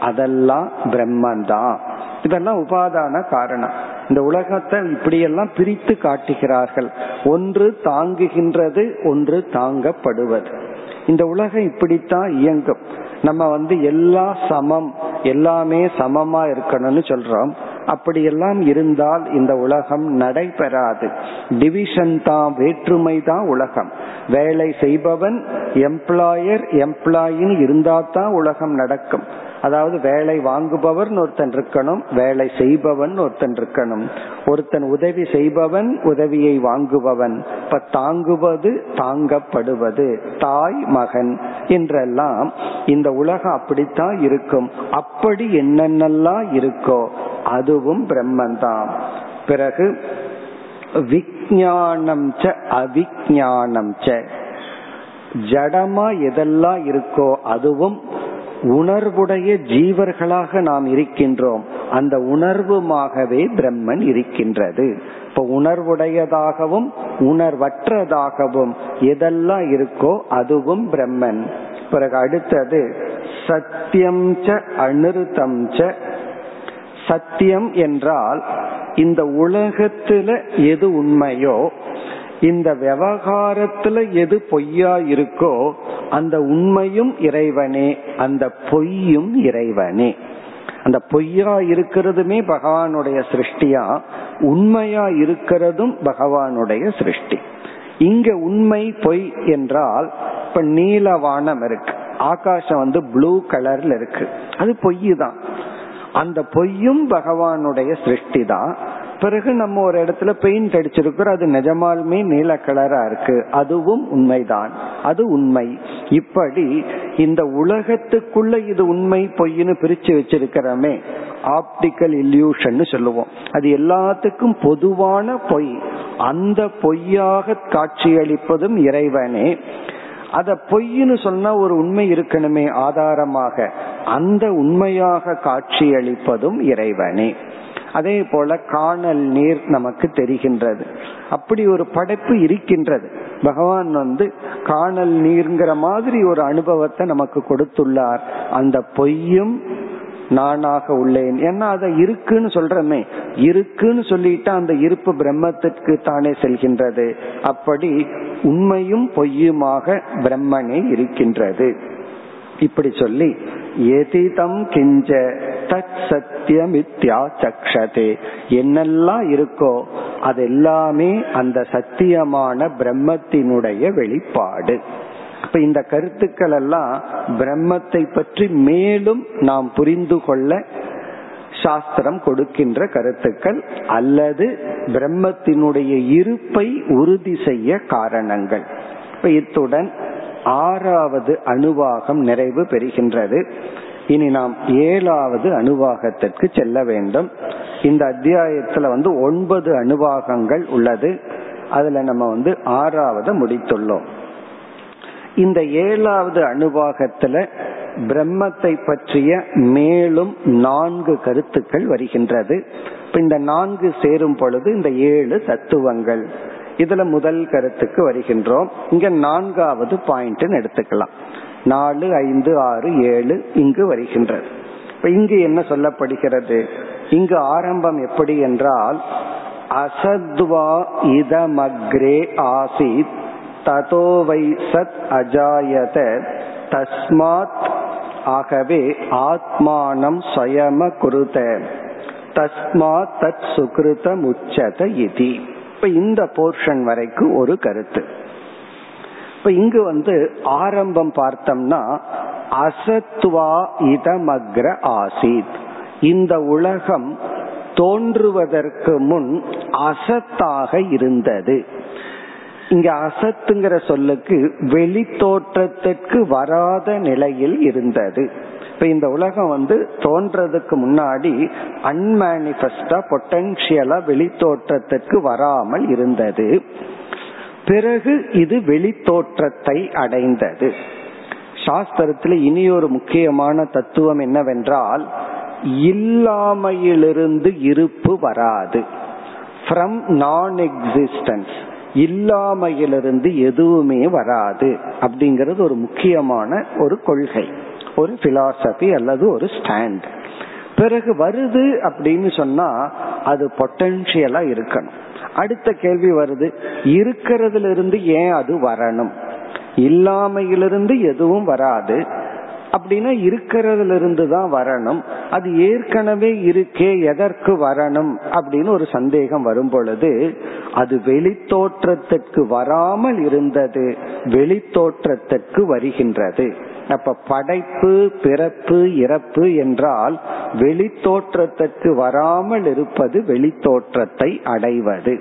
அதெல்லாம் பிரம்மன் தான் இதெல்லாம் உபாதான காரணம். இந்த உலகத்தை இப்படியெல்லாம் பிரித்து காட்டுகிறார்கள். ஒன்று தாங்குகின்றது ஒன்று தாங்கப்படுவது. இந்த உலகம் இப்படித்தான் இயங்கும். நம்ம வந்து எல்லா சமம் எல்லாமே சமமா இருக்கணும்னு சொல்றோம். அப்படி எல்லாம் இருந்தால் இந்த உலகம் நடைபெறாது. டிவிஷன் தான் வேற்றுமை தான் உலகம். வேலை செய்பவன் எம்ப்ளாயர் எம்ப்ளாயின்னு இருந்தா தான் உலகம் நடக்கும். அதாவது வேலை வாங்குபவர் ஒருத்தன் இருக்கணும் வேலை செய்பவன் ஒருத்தன் இருக்கணும். ஒருத்தன் உதவி செய்பவன் உதவியை வாங்குபவன். இப்ப தாங்குவது தாங்கப்படுவது. தாய் மகன் என்றெல்லாம் இந்த உலகம் அப்படித்தான் இருக்கும். அப்படி என்னென்னலாம் இருக்கோ அதுவும் பிரம்மன் தான் பிறகு விஜயானம் ச அவிஜானம் ச. ஜடமா எதெல்லாம் இருக்கோ அதுவும் உணர்வுடைய ஜீவர்களாக நாம் இருக்கின்றோம். அந்த உணர்வுமாகவே பிரம்மன் இருக்கின்றது. இப்ப உணர்வுடையதாகவும் உணர்வற்றதாகவும் எதெல்லாம் இருக்கோ அதுவும் பிரம்மன். பிறகு அடுத்தது சத்தியம் ச அனிருத்தம் ச. சத்தியம் என்றால் இந்த உலகத்துல எது உண்மையோ இந்த விவகாரத்துல எது பொய்யா இருக்கோ அந்த உண்மையும் இறைவனே அந்த பொய்யும் இறைவனே. அந்த பொய்யா இருக்கிறதுமே பகவானுடைய சிருஷ்டியா உண்மையா இருக்கிறதும் பகவானுடைய சிருஷ்டி. இங்க உண்மை பொய் என்றால் இப்ப நீலவானம் இருக்கு. ஆகாசம் வந்து ப்ளூ கலர்ல இருக்கு. அது பொய் தான் அந்த பொய்யும் பகவானுடைய சிருஷ்டி தான் பிறகு நம்ம ஒரு இடத்துல பெயிண்ட் அடிச்சிருக்கிறோம். அது நிஜமாலுமே நீல கலரா இருக்கு. அதுவும் உண்மைதான். அது உண்மை. இப்படி இந்த உலகத்துக்குள்ள இது உண்மை பொய்னு பிரிச்சு வச்சிருக்கிறோமே. ஆப்டிக்கல் இல்யூஷன் சொல்லுவோம். அது எல்லாத்துக்கும் பொதுவான பொய். அந்த பொய்யாக காட்சியளிப்பதும் இறைவனே. அத பொய்னு சொன்னா ஒரு உண்மை இருக்கணுமே ஆதாரமாக. அந்த உண்மையாக காட்சியளிப்பதும் இறைவனே. அதே போல காணல் நீர் நமக்கு தெரிகின்றது. அப்படி ஒரு படைப்பு இருக்கின்றது. பகவான் வந்து காணல் நீர்ங்கிற மாதிரி ஒரு அனுபவத்தை நமக்கு கொடுத்துள்ளார். அந்த பொய்யும் நானாக உள்ளேன். ஏன்னா அதை இருக்குன்னு சொல்றமே. இருக்குன்னு சொல்லிட்டு அந்த இருப்பு பிரம்மத்திற்கு தானே செல்கின்றது. அப்படி உண்மையும் பொய்யுமாக பிரம்மனே இருக்கின்றது. இப்படி சொல்லி எதிதம் கிஞ்ச தத் சத்தியமித்யா சக்ஷதே என்னெல்லாம் இருக்கோ அது எல்லாமே அந்த சத்தியமான பிரம்மத்தினுடைய வெளிப்பாடு. இப்ப இந்த கருத்துக்கள் எல்லாம் பிரம்மத்தை பற்றி மேலும் நாம் புரிந்து கொள்ள சாஸ்திரம் கொடுக்கின்ற கருத்துக்கள் அல்லது பிரம்மத்தினுடைய இருப்பை உறுதி செய்ய காரணங்கள். இப்ப இத்துடன் ஆறாவது அணுவாகம் நிறைவு பெறுகின்றது. இனி நாம் ஏழாவது அணுவாகத்திற்கு செல்ல வேண்டும். இந்த அத்தியாயத்துல வந்து ஒன்பது அணுவாகங்கள் உள்ளது. அதுல நம்ம வந்து ஆறாவது முடித்துள்ளோம். இந்த ஏழாவது அணுவாகத்துல பிரம்மத்தை பற்றிய மேலும் நான்கு கருத்துக்கள் வருகின்றது. இந்த நான்கு சேரும் பொழுது இந்த ஏழு தத்துவங்கள். இதுல முதல் கருத்துக்கு வருகின்றோம். இங்க நான்காவது பாயிண்ட் எடுத்துக்கலாம். நாலு ஐந்து ஆறு ஏழு இங்கு வருகின்றது. இப்ப இங்கு என்ன சொல்லப்படுகிறது? இங்கு ஆரம்பம் எப்படி என்றால் அசத்வா இதமக்ரே ஆசித் ததோவை சத் அஜாயத தஸ்மாத் ஆகவே ஆத்மானம் சுயம குருத தஸ்மாத் தத் சுகிருத முச்சத இதி. இப்ப இந்த போர்ஷன் வரைக்கும் ஒரு கருத்து. இப்ப இங்கு வந்து ஆரம்பம் பார்த்தோம்னா அசத்வா இதமக்ர ஆசித். இந்த உலகம் தோன்றுவதற்கு முன் அசத்தாக இருந்தது. இங்க அசத்துங்கிற சொல்லுக்கு வெளி தோற்றத்திற்கு வராத நிலையில் இருந்தது. இப்ப இந்த உலகம் வந்து தோன்றதுக்கு முன்னாடி அன்மேனிபெஸ்டா பொட்டன்சியலா வெளித்தோற்றத்துக்கு வராமல் இருந்தது. பிறகு இது வெளித்தோற்றத்தை அடைந்தது. சாஸ்திரத்தில் இனி ஒரு முக்கியமான தத்துவம் என்னவென்றால் இல்லாமையிலிருந்து இருப்பு வராது. ஃப்ரம் நான் எக்ஸிஸ்டன்ஸ் இல்லாமையிலிருந்து எதுவுமே வராது. அப்படிங்கிறது ஒரு முக்கியமான ஒரு கொள்கை. ஒரு பிலாசபி அல்லது ஒரு ஸ்டாண்ட் பிறகு வருது அப்படின்னு சொன்னா அது பொட்டன்ஷியலா இருக்கணும். அடுத்த கேள்வி வருது இருக்கிறதுல இருந்து ஏன் அது வரணும்? இல்லாமையிலிருந்து எதுவும் வராது. அப்படின்னா இருக்கிறதுல இருந்து தான் வரணும். அது ஏற்கனவே இருக்கே எதற்கு வரணும்? அப்படின்னு ஒரு சந்தேகம் வரும் பொழுது அது வெளித்தோற்றத்திற்கு வராமல் இருந்தது வெளித்தோற்றத்திற்கு வருகின்றது. அப்ப படைப்பு பிறப்பு இறப்பு என்றால் வெளித்தோற்றத்துக்கு வராமல் இருப்பது வெளித்தோற்றத்தை அடைவது.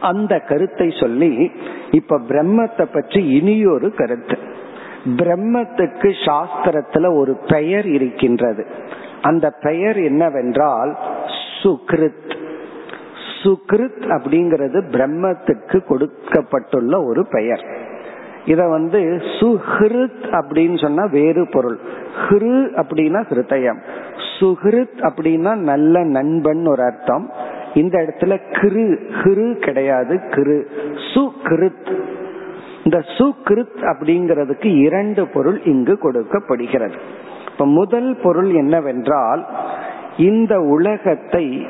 அந்த கருத்தை சொல்லி இப்ப பிரம்மத்தை பற்றி இனியொரு கருத்து. பிரம்மத்துக்கு சாஸ்திரத்துல ஒரு பெயர் இருக்கின்றது. அந்த பெயர் என்னவென்றால் சுக்ருத். சுக்ருத் அப்படிங்கிறது பிரம்மத்துக்கு கொடுக்கப்பட்டுள்ள ஒரு பெயர். இத வந்து சுஹிருத் அப்படின்னு சொன்னா வேறு பொருள். ஹிரு அப்படின்னா ஹிருதயம். சுஹிருத் அப்படின்னா நல்ல நண்பன் ஒரு அர்த்தம். இந்த இடத்துல கிரு ஹிரு கிடையாது கிரு. சுகிருத் இந்த சுகிருத் அப்படிங்கிறதுக்கு இரண்டு பொருள் இங்கு கொடுக்கப்படுகிறது. இப்ப முதல் பொருள் என்னவென்றால் இந்த உலகத்தை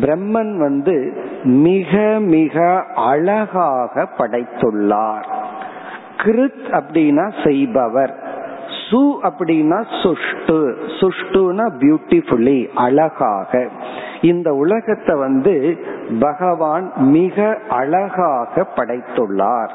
பிரம்மன் வந்து மிக மிக அழகாக படைத்துள்ளார். கிருத் அப்படின்னா செய்பவர். சு அப்படின்னா சுஷ்டு. சுஷ்டுனா பியூட்டிஃபுல்லி அழகாக. இந்த உலகத்தை வந்து பகவான் மிக அழகாக படைத்துள்ளார்.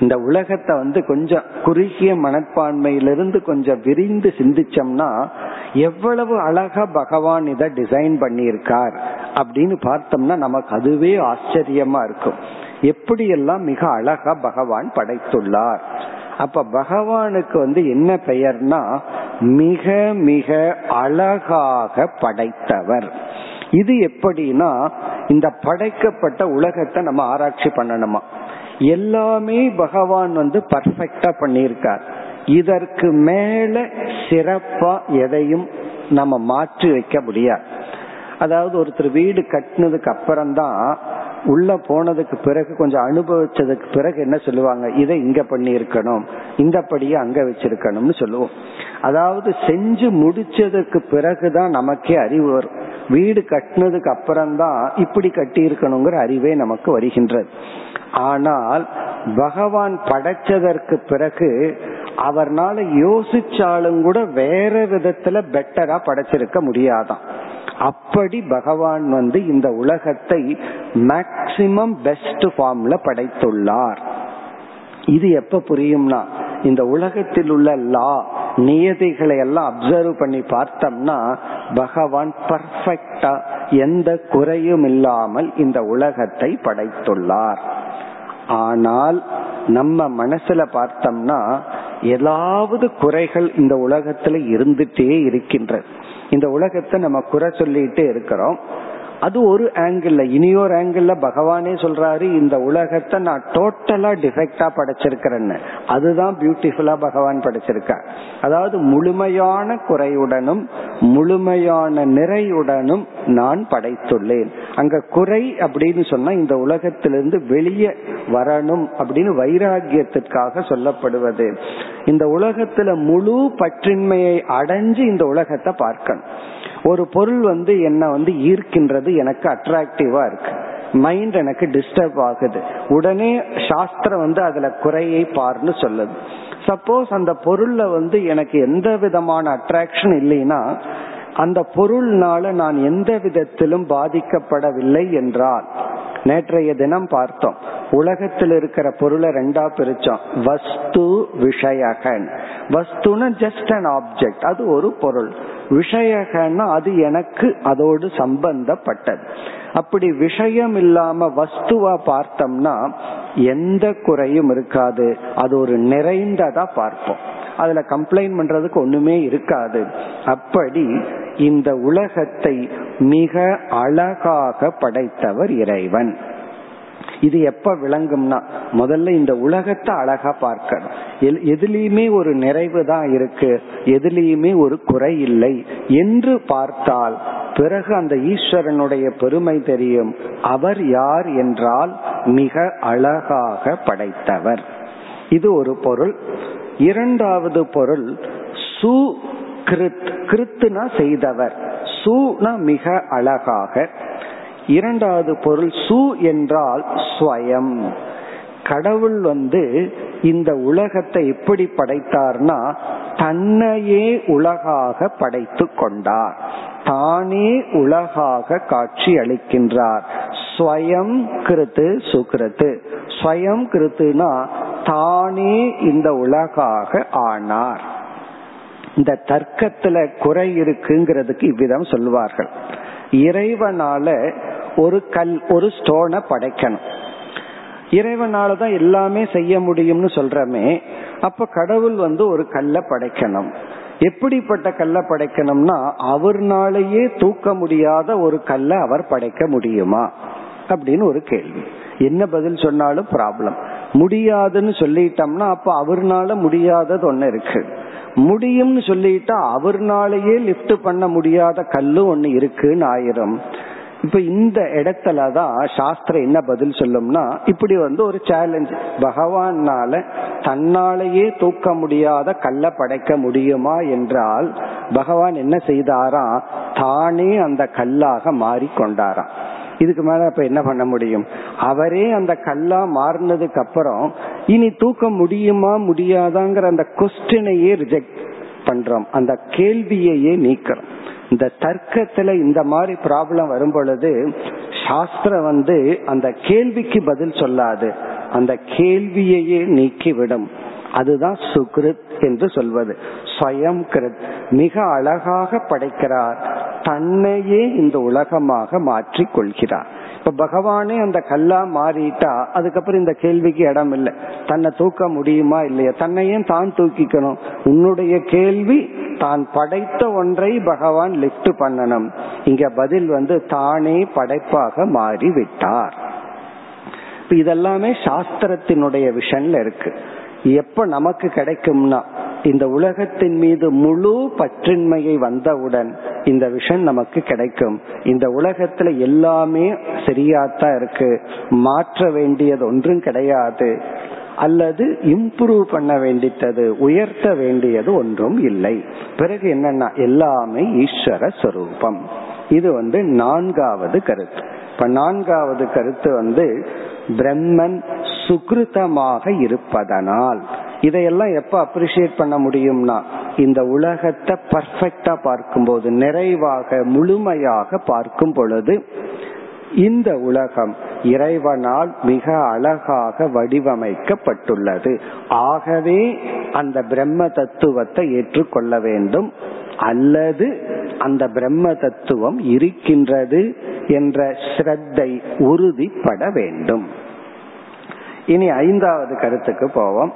இந்த உலகத்தை வந்து கொஞ்சம் குறுகிய மனப்பான்மையிலிருந்து கொஞ்சம் விரிந்து சிந்திச்சோம்னா எவ்வளவு அழகா பகவான் இதை டிசைன் பண்ணியிருக்கார் அப்படின்னு பார்த்தோம்னா நமக்கு அதுவே ஆச்சரியமா இருக்கும். எப்படியெல்லாம் மிக அழகா பகவான் படைத்துள்ளார். அப்ப பகவானுக்கு வந்து என்ன பெயர்னா மிக மிக அழகாக படைத்தவர். இது எப்படின்னா இந்த படைக்கப்பட்ட உலகத்தை நம்ம ஆராய்ச்சி பண்ணணுமா? எல்லாமே பகவான் வந்து பர்ஃபெக்டா பண்ணியிருக்கார். இதற்கு மேல சிறப்பா எதையும் நம்ம மாற்றி வைக்க முடியாது. அதாவது ஒருத்தர் வீடு கட்டினதுக்கு அப்புறம்தான் உள்ள போனதுக்கு பிறகு கொஞ்சம் அனுபவிச்சதுக்கு பிறகு என்ன சொல்லுவாங்க? இதை இங்க பண்ணி இருக்கணும் இந்த படியை அங்க வச்சிருக்கணும்னு சொல்லுவோம். அதாவது செஞ்சு முடிச்சதுக்கு பிறகுதான் நமக்கே அறிவு வரும். வீடு கட்டினதுக்கு அப்புறம்தான் இப்படி கட்டி இருக்கணுங்கிற அறிவே நமக்கு வருகின்றது. ஆனால் பகவான் படைச்சதற்கு பிறகு அவர்னால யோசிச்சாலும் கூட வேற விதத்துல பெட்டரா படைச்சிருக்க முடியாதான். அப்படி பகவான் வந்து இந்த உலகத்தை மேக்சிமம் பெஸ்ட் ஃபார்ம்ல படைத்துள்ளார். இது எப்ப புரியும்னா இந்த உலகத்தில் உள்ள லா நியதிகளை எல்லாம் அப்சர்வ் பண்ணி பார்த்தோம்னா பகவான் பர்ஃபெக்டா எந்த குறையும் இல்லாமல் இந்த உலகத்தை படைத்துள்ளார். ஆனால் நம்ம மனசுல பார்த்தோம்னா ஏதாவது குறைகள் இந்த உலகத்துல இருந்துட்டே இருக்கின்றது இந்த உலகத்தை நம்ம குறை சொல்லிட்டு இருக்கிறோம். அது ஒரு ஆங்கிள் இனியொரு ஆங்கிள் பகவானே சொல்றாரு இந்த உலகத்தை நான் டோட்டலா டிஃபெக்டா படைச்சிருக்கிறேன்னு. அதுதான் பியூட்டிஃபுல்லா பகவான் படைச்சிருக்க அதாவது முழுமையான குறையுடனும் முழுமையான நிறையுடனும் நான் படைத்துள்ளேன். அங்க குறை அப்படின்னு சொன்னா இந்த உலகத்திலிருந்து வெளியே வரணும் அப்படின்னு வைராகியத்திற்காக சொல்லப்படுவது. இந்த உலகத்துல முழு பற்றின்மையை அடைஞ்சு இந்த உலகத்தை பார்க்கணும். ஒரு பொருள் வந்து என்ன வந்து ஈர்க்கின்றது எனக்கு அட்ராக்டிவா இருக்கு. மைண்ட் எனக்கு டிஸ்டர்ப் ஆகுது. உடனே சாஸ்திரம் வந்து அதுல குறையை பார்னு சொல்லுது. சப்போஸ் அந்த பொருள்ல வந்து எனக்கு எந்த விதமான அட்ராக்ஷன் இல்லைன்னா அந்த பொருள்னால நான் எந்த விதத்திலும் பாதிக்கப்படவில்லை என்றால் நேற்றைய தினம் பார்த்தோம். உலகத்தில் இருக்கிற பொருளை ரெண்டா பிரிச்சோம். வஸ்து விஷயகன். வஸ்துன்னு ஜஸ்ட் அன் ஆப்ஜெக்ட் அது ஒரு பொருள். விஷயகன்னா அது எனக்கு அதோடு சம்பந்தப்பட்டது. அப்படி விஷயம் இல்லாம வஸ்துவா பார்த்தோம்னா எந்த குறையும் இருக்காது. அது ஒரு நிறைந்ததா பார்ப்போம். அதுல கம்ப்ளைண்ட் பண்றதுக்கு ஒண்ணுமே இருக்காது. அப்படி இந்த உலகத்தை மிக அழகாக படைத்தவர் இறைவன். இது எப்ப விளங்கும்னா முதல்ல இந்த உலகத்தை அழகா பார்க்கணும். எதுலேயுமே ஒரு நிறைவு தான் இருக்கு எதுலேயுமே ஒரு குறை இல்லை. என்று பார்த்தால் பிறகு அந்த ஈஸ்வரனுடைய பெருமை தெரியும். அவர் யார் என்றால் மிக அழகாக படைத்தவர். இது ஒரு பொருள். இரண்டாவது பொருள் சு கிருத் கிருத்துனா செய்தவர். சூனா மிக அழகாக இரண்டாவது பொருள் சு என்றால் ஸ்வயம். கடவுள் வந்து இந்த உலகத்தை எப்படி படைத்தார்னா தன்னையே உலகாக படைத்து கொண்டார். தானே உலகாக காட்சி அளிக்கின்றார். ஸ்வயம் கிருத்து சுகிருத்து. ஸ்வயம் கிருத்துனா தானே இந்த உலகாக ஆனார். இந்த தர்க்கத்துல குறை இருக்குங்கிறதுக்கு இவ்விதம் சொல்வார்கள். இறைவனால ஒரு கல் ஒரு ஸ்டோனை படைக்கணும். இறைவனால தான் எல்லாமே செய்ய முடியும்னு சொல்றமே அப்ப கடவுள் வந்து ஒரு கல்லை படைக்கணும். எப்படிப்பட்ட கல்லை படைக்கணும்னா அவர்னாலேயே தூக்க முடியாத ஒரு கல்லை அவர் படைக்க முடியுமா? அப்படின்னு ஒரு கேள்வி. என்ன பதில் சொன்னாலும் ப்ராப்ளம் முடியாதுன்னு சொல்லிட்டோம்னா அப்ப அவர்னால முடியாதது ஒன்னு இருக்கு. முடியும்னு சொல்லிட்டா அவர்னாலேயே லிப்ட் பண்ண முடியாத கல்லு ஒன்னு இருக்குன்னு ஆயிரும். இப்ப இந்த இடத்துல தான் சாஸ்திரம் என்ன பதில் சொல்லும்னா இப்படி வந்து ஒரு சேலஞ்ச் பகவானால தன்னாலேயே தூக்க முடியாத கல்ல படைக்க முடியுமா என்றால் பகவான் என்ன செய்தாரா தானே அந்த கல்லாக மாறிக்கொண்டாராம். இதுக்கு மேல அப்ப என்ன பண்ண முடியும்? அவரே அந்த கல்லா மாறினதுக்கு அப்புறம் இனி தூக்க முடியுமா முடியாதாங்கிற அந்த கொஸ்டினையே ரிஜெக்ட் பண்றோம். அந்த கேள்வியையே நீக்கிறோம். இந்த தர்க்கத்துல இந்த மாதிரி ப்ராப்ளம் வரும் பொழுது சாஸ்திரம் வந்து அந்த கேள்விக்கு பதில் சொல்லாது. அந்த கேள்வியையே நீக்கிவிடும். அதுதான் சுக்ருத். என்று சொல்வது. ஸ்வயம் கிருத். மிக அழகாக படைக்கிறார். தன்னையே இந்த உலகமாக மாற்றி கொள்கிறார் இப்ப பகவானே அந்த கல்லா மாறிட்டா அதுக்கப்புறம் இந்த கேள்விக்கு இடம் இல்லை. தன்னை தூக்க முடியுமா இல்லையா? தன்னையும் தான் தூக்கிக்கணும்? உன்னுடைய கேள்வி தான் படைத்த ஒன்றை பகவான் லிப்ட் பண்ணணும். இங்க பதில் வந்து தானே படைப்பாக மாறி விட்டார் இதெல்லாமே சாஸ்திரத்தினுடைய விஷன்ல இருக்கு. எப்ப நமக்கு கிடைக்கும்னா இந்த உலகத்தின் மீது முழு பற்றின்மையை வந்தவுடன் இந்த விஷன் நமக்கு கிடைக்கும். இந்த உலகத்துல எல்லாமே சரியாத்தான் இருக்கு. மாற்ற வேண்டியது ஒன்றும் கிடையாது. அல்லது இம்ப்ரூவ் பண்ண வேண்டித்தது உயர்த்த வேண்டியது ஒன்றும் இல்லை. பிறகு என்னன்னா எல்லாமே ஈஸ்வர சொரூபம். இது வந்து நான்காவது கருத்து. இப்ப நான்காவது கருத்து வந்து பிரம்மன் சுகிருதமாக இருப்பதனால். இதையெல்லாம் எப்ப அப்ரிசியேட் பண்ண முடியும்னா இந்த உலகத்தை பர்ஃபெக்டா பார்க்கும்போது நிறைவாக முழுமையாக பார்க்கும் பொழுது இந்த உலகம் இறைவனால் மிக அழகாக வடிவமைக்கப்பட்டுள்ளது. ஆகவே அந்த பிரம்ம தத்துவத்தை ஏற்றுக்கொள்ள வேண்டும் அல்லது அந்த பிரம்ம தத்துவம் இருக்கின்றது என்ற ஸ்ரத்தை உறுதிப்பட வேண்டும். இனி ஐந்தாவது கருத்துக்கு போவோம்.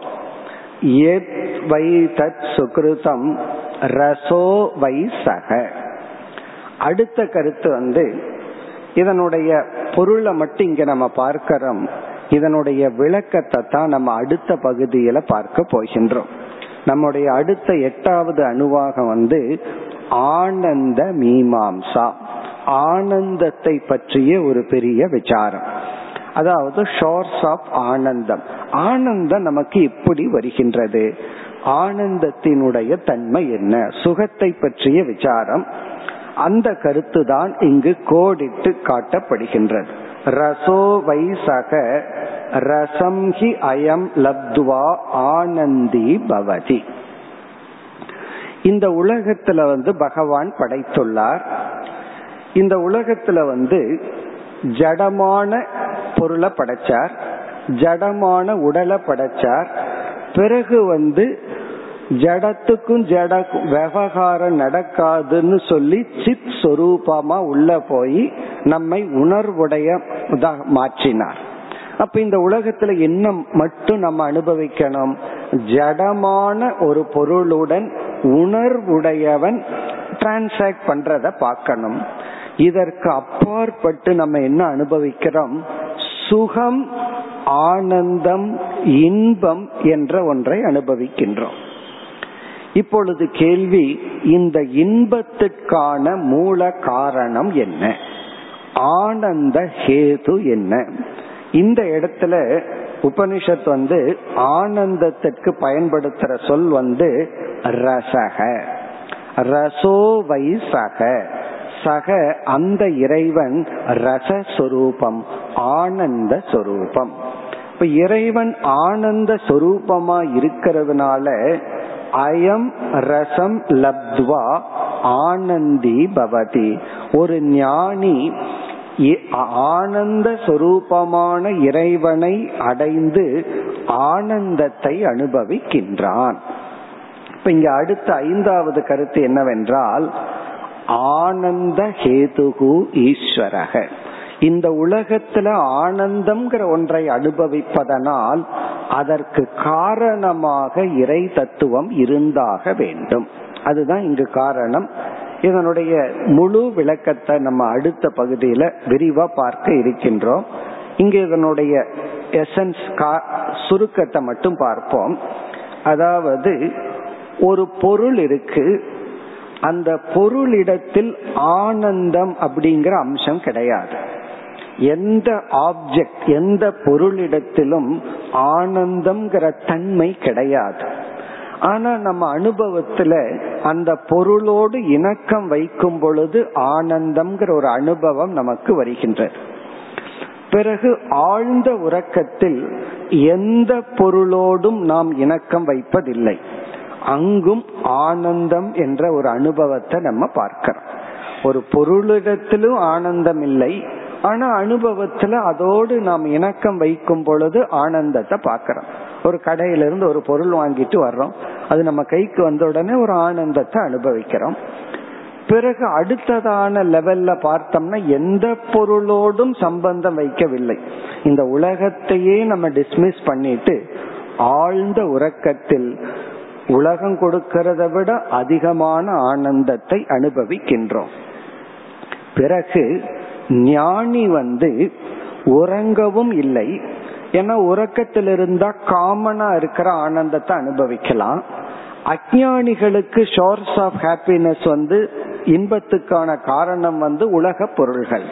வை தத் சுகிருதம் ரசோ வை சக. அடுத்த கருத்து வந்து இதனுடைய பொருளை மட்டும் இங்க நம்ம பார்க்கிறோம். இதனுடைய விளக்கத்தை தான் நம்ம அடுத்த பகுதியில பார்க்க போகின்றோம். நம்முடைய அடுத்த எட்டாவது அணுவாக வந்து ஆனந்த மீமாம்சா. ஆனந்தத்தை பற்றிய ஒரு பெரிய விசாரம். அதாவது ஷோர்ஸ் ஆஃப் ஆனந்தம். ஆனந்தம் நமக்கு எப்படி வருகின்றது? ஆனந்தத்தினுடைய தன்மை என்ன? சுகத்தை பற்றிய விசாரம். அந்த கருத்து தான் இங்கு கோடிட்டு காட்டப்படுகின்றது. ரசோ வைசக ரசம் ஹி அயம் லப்துவா ஆனந்தி பவதி. இந்த உலகத்துல வந்து பகவான் படைத்துள்ளார். இந்த உலகத்துல வந்து ஜடமான பொருளை படைச்சார். ஜடமான உடலை படைச்சார். பிறகு வந்து ஜடத்துக்கும் ஜட விவகாரம் நடக்காதுன்னு சொல்லி சித் சொரூபமா உள்ள போய் நம்மை உணர்வுடைய மாற்றினார். அப்ப இந்த உலகத்துல என்ன மட்டும் நம்ம அனுபவிக்கணும்? ஜடமான ஒரு பொருளுடன் உணர்வுடையவன் டிரான்சாக்ட் பண்றத பார்க்கணும். இதற்கு அப்பாற்பட்டு நம்ம என்ன அனுபவிக்கிறோம்? சுகம் ஆனந்தம் இன்பம் என்ற ஒன்றை அனுபவிக்கின்றோம். இப்பொழுது கேள்வி இந்த இன்பத்துக்கான மூல காரணம் என்ன? ஆனந்த ஹேது என்ன? இந்த இடத்துல உபனிஷத் வந்து ஆனந்தத்திற்கு பயன்படுத்துற சொல் வந்து ரசக. ரசோ வை சக. சக அந்த இறைவன் ரசஸ்வரூபம் ஆனந்த சொரூபம். இப்ப இறைவன் ஆனந்த சொரூபமா இருக்கிறதுனால அயம் ரசம் லப்துவா ஆனந்தி பவதி. ஒரு ஞானி ஆனந்த சொரூபமான இறைவனை அடைந்து ஆனந்தத்தை அனுபவிக்கின்றான். இப்ப இங்க அடுத்த ஐந்தாவது கருத்து என்னவென்றால் ஆனந்த ஹேதுகு ஈஸ்வரக. இந்த உலகத்துல ஆனந்தம்ங்கிற ஒன்றை அனுபவிப்பதனால் அதற்கு காரணமாக இறை தத்துவம் இருந்தாக வேண்டும். அதுதான் இங்கு காரணம். இதனுடைய முழு விளக்கத்தை நம்ம அடுத்த பகுதியில விரிவா பார்க்க இருக்கின்றோம். இங்க இதனுடைய எசன்ஸ் சுருக்கத்தை மட்டும் பார்ப்போம். அதாவது ஒரு பொருள் இருக்கு. அந்த பொருளிடத்தில் ஆனந்தம் அப்படிங்கிற அம்சம் கிடையாது. எந்த ஆப்ஜெக்ட் எந்த பொருளிடத்திலும் ஆனந்தம்ங்கிற தன்மை கிடையாது. ஆனா நம்ம அனுபவத்துல அந்த பொருளோடு இணக்கம் வைக்கும் பொழுது ஆனந்தம்ங்கிற ஒரு அனுபவம் நமக்கு வருகின்றது. பிறகு ஆழ்ந்த உறக்கத்தில் எந்த பொருளோடும் நாம் இணக்கம் வைப்பதில்லை. அங்கும் ஆனந்தம் என்ற ஒரு அனுபவத்தை நம்ம பார்க்கிறோம். ஒரு பொருளிடத்திலும் ஆனந்தம் இல்லை ஆனா அனுபவத்துல அதோடு நாம் இணக்கம் வைக்கும் பொழுது ஆனந்தத்தை பார்க்கிறோம். ஒரு கடையிலிருந்து ஒரு பொருள் வாங்கிட்டு வர்றோம். அது நம்ம கைக்கு வந்த உடனே ஒரு ஆனந்தத்தை அனுபவிக்கிறோம். பிறகு அடுத்ததான லெவல்ல பார்த்தோம்னா எந்த பொருளோடும் சம்பந்தம் வைக்கவில்லை. இந்த உலகத்தையே நம்ம டிஸ்மிஸ் பண்ணிட்டு ஆழ்ந்த உறக்கத்தில் உலகம் கொடுக்கிறத விட அதிகமான ஆனந்தத்தை அனுபவிக்கின்றோம். பிறகு ஞானி வந்து உறங்கவும் இல்லை ஏன்னா உறக்கத்தில் இருந்தா காமனா இருக்கிற ஆனந்தத்தை அனுபவிக்கலாம். அஜானிகளுக்கு ஷோர்ஸ் ஆஃப் ஹாப்பினஸ் வந்து இன்பத்துக்கான காரணம் வந்து உலக பொருள்கள்.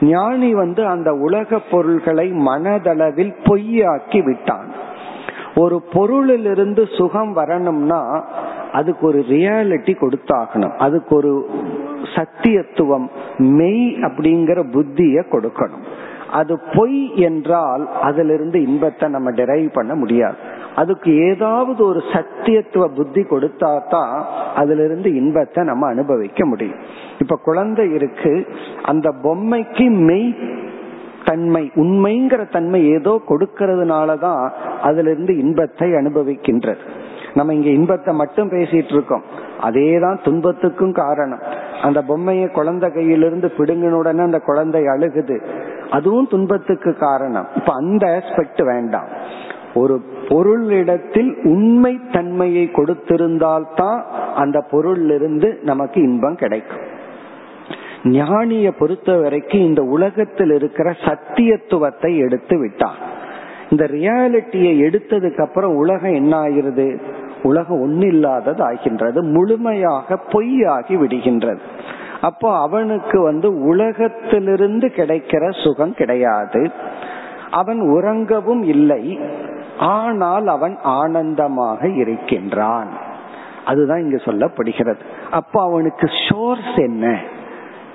ஞானி வந்து அந்த உலக பொருள்களை மனதளவில் பொய்யாக்கி விட்டான். ஒரு பொருளிலிருந்து சுகம் வரணும்னா அதுக்கு ஒரு ரியாலிட்டி கொடுத்தாகணும். அதுக்கு ஒரு சத்தியத்துவம் மெய் அப்படிங்கிற புத்திய கொடுக்கணும். அது பொய் என்றால் அதிலிருந்து இன்பத்தை நம்ம டெரைவ் பண்ண முடியாது. அதுக்கு ஏதாவது ஒரு சத்தியத்துவ புத்தி கொடுத்தா தான் அதுல இருந்து இன்பத்தை நம்ம அனுபவிக்க முடியும். இப்ப குழந்தை இருக்கு அந்த பொம்மைக்கு மெய் தன்மை உண்மைங்கிற தன்மை ஏதோ கொடுக்கறதுனாலதான் அதுல இருந்து இன்பத்தை அனுபவிக்கின்றது. நம்ம இங்க இன்பத்தை மட்டும் பேசிட்டு இருக்கோம் அதேதான் துன்பத்துக்கும் காரணம். அந்த பொம்மையை குழந்தை கையிலிருந்து பிடுங்கின உடனே அந்த குழந்தை அழுகுது. அதுவும் துன்பத்துக்கு காரணம். இப்ப அந்த ஆஸ்பெக்ட் வேண்டாம். ஒரு பொருளிடத்தில் உண்மை தன்மையை கொடுத்திருந்தால்தான் அந்த பொருளிலிருந்து நமக்கு இன்பம் கிடைக்கும். ஞானிய பொறுத்த வரைக்கும் இந்த உலகத்தில் இருக்கிற சத்தியத்துவத்தை எடுத்து விட்டான். இந்த ரியாலிட்டியை எடுத்ததுக்கு அப்புறம் உலகம் என்ன ஆயிருது உலகம் ஒன்னில்லாதது ஆகின்றது முழுமையாக பொய்யாகி விடுகின்றது. அப்போ அவனுக்கு வந்து உலகத்திலிருந்து கிடைக்கிற சுகம் கிடையாது. அவன் உறங்கவும் இல்லை. ஆனால் அவன் ஆனந்தமாக இருக்கின்றான். அதுதான் இங்கு சொல்லப்படுகிறது. அப்ப அவனுக்கு சோர்ஸ் என்ன?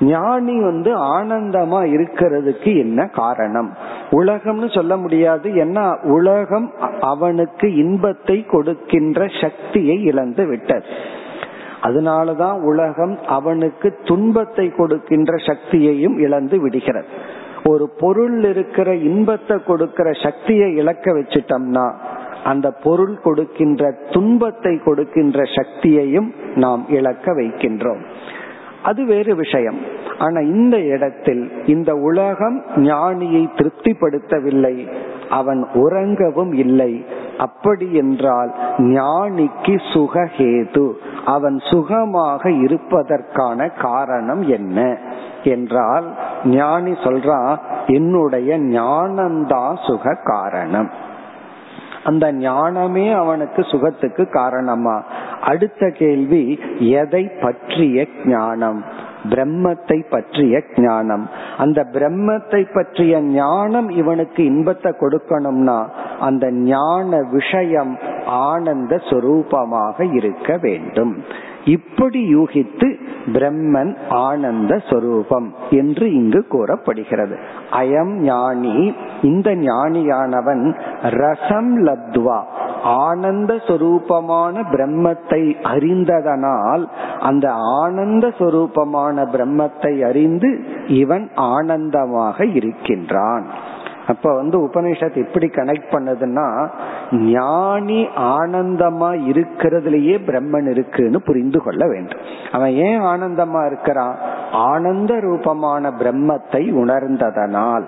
ஞானி வந்து ஆனந்தமா இருக்கிறதுக்கு என்ன காரணம்? உலகம்னு சொல்ல முடியாது. ஏன்னா உலகம் அவனுக்கு இன்பத்தை கொடுக்கின்ற சக்தியை இழந்து விட்டது. அதனாலதான் உலகம் அவனுக்கு துன்பத்தை கொடுக்கின்ற சக்தியையும் இழந்து விடுகிறது. ஒரு பொருள் இருக்கிற இன்பத்தை கொடுக்கிற சக்தியை இழக்க வச்சிட்டோம்னா அந்த பொருள் கொடுக்கின்ற துன்பத்தை கொடுக்கின்ற சக்தியையும் நாம் இழக்க வைக்கின்றோம். அது வேறு விஷயம். ஆனா இந்த இடத்தில் இந்த உலகம் ஞானியை திருப்திப்படுத்தவில்லை. அவன் உறங்கவும் இல்லை. அப்படி என்றால் ஞானிக்கு சுகஹேது. அவன் சுகமாக இருப்பதற்கான காரணம் என்ன? என்றால் ஞானி சொல்றான் என்னுடைய ஞானம்தான் சுக காரணம் அந்த ஞானமே அவனுக்கு சுகத்துக்கு காரணமா? அடுத்த கேள்வி எதை பற்றிய ஞானம்? பிரம்மத்தை பற்றிய ஞானம். அந்த பிரம்மத்தை பற்றிய ஞானம் இவனுக்கு இன்பத்தை கொடுக்கணும்னா அந்த ஞான விஷயம் ஆனந்த சுரூபமாக இருக்க வேண்டும். இப்படி யூகித்து பிரம்மன் ஆனந்த சொரூபம் என்று இங்கு கூறப்படுகிறது. அயம் ஞானி இந்த ஞானியானவன் ரசம் லத்வா ஆனந்த சொரூபமான பிரம்மத்தை அறிந்ததனால் அந்த ஆனந்த சொரூபமான பிரம்மத்தை அறிந்து இவன் ஆனந்தமாக இருக்கின்றான். அப்ப வந்து உபனிஷத் எப்படி கனெக்ட் பண்ணதுன்னா ஞானி ஆனந்தமா இருக்கிறதுலயே பிரம்மன் இருக்குன்னு புரிந்து கொள்ள வேண்டும். அவன் ஏன் ஆனந்தமா இருக்கிறான்? ஆனந்த ரூபமான பிரம்மத்தை உணர்ந்ததனால்.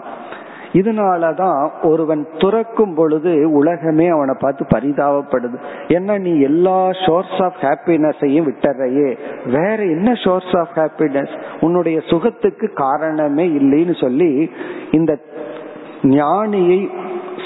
இதனாலதான் ஒருவன் துறக்கும் பொழுது உலகமே அவனை பார்த்து பரிதாபப்படுது. ஏன்னா நீ எல்லா சோர்ஸ் ஆஃப் ஹாப்பினஸையும் விட்டுறையே வேற என்ன சோர்ஸ் ஆஃப் ஹாப்பினஸ் உன்னுடைய சுகத்துக்கு காரணமே இல்லைன்னு சொல்லி இந்த ஞானியை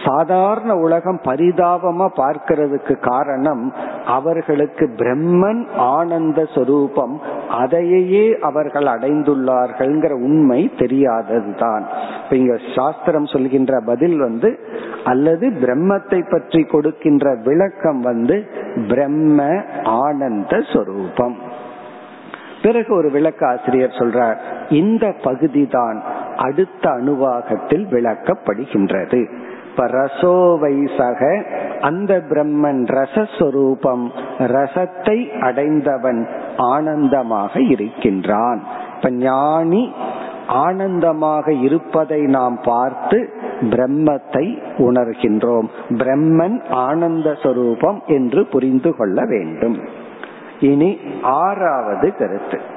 சாதாரண உலகம் பரிதாபமா பார்க்கிறதுக்கு காரணம் அவர்களுக்கு பிரம்மன் ஆனந்த சொரூபம் அதையே அவர்கள் அடைந்துள்ளார்கள்ங்கிற உண்மை தெரியாததுதான். இப்ப இங்க சாஸ்திரம் சொல்கின்ற பதில் வந்து அல்லது பிரம்மத்தை பற்றி கொடுக்கின்ற விளக்கம் வந்து பிரம்ம ஆனந்த சொரூபம். பிறகு ஒரு விளக்க ஆசிரியர் சொல்றார் இந்த பகுதி தான் அடுத்த அணுவாகத்தில் விளக்கப்படுகின்றது. இப்ப ரசோவைசக அந்த பிரம்மன் ரசஸ்வரூபம் ரசத்தை அடைந்தவன் ஆனந்தமாக இருக்கின்றான். இப்ப ஞானி ஆனந்தமாக இருப்பதை நாம் பார்த்து பிரம்மத்தை உணர்கின்றோம். பிரம்மன் ஆனந்த சொரூபம் என்று புரிந்து கொள்ள வேண்டும். இனி ஆறாவது கருத்து.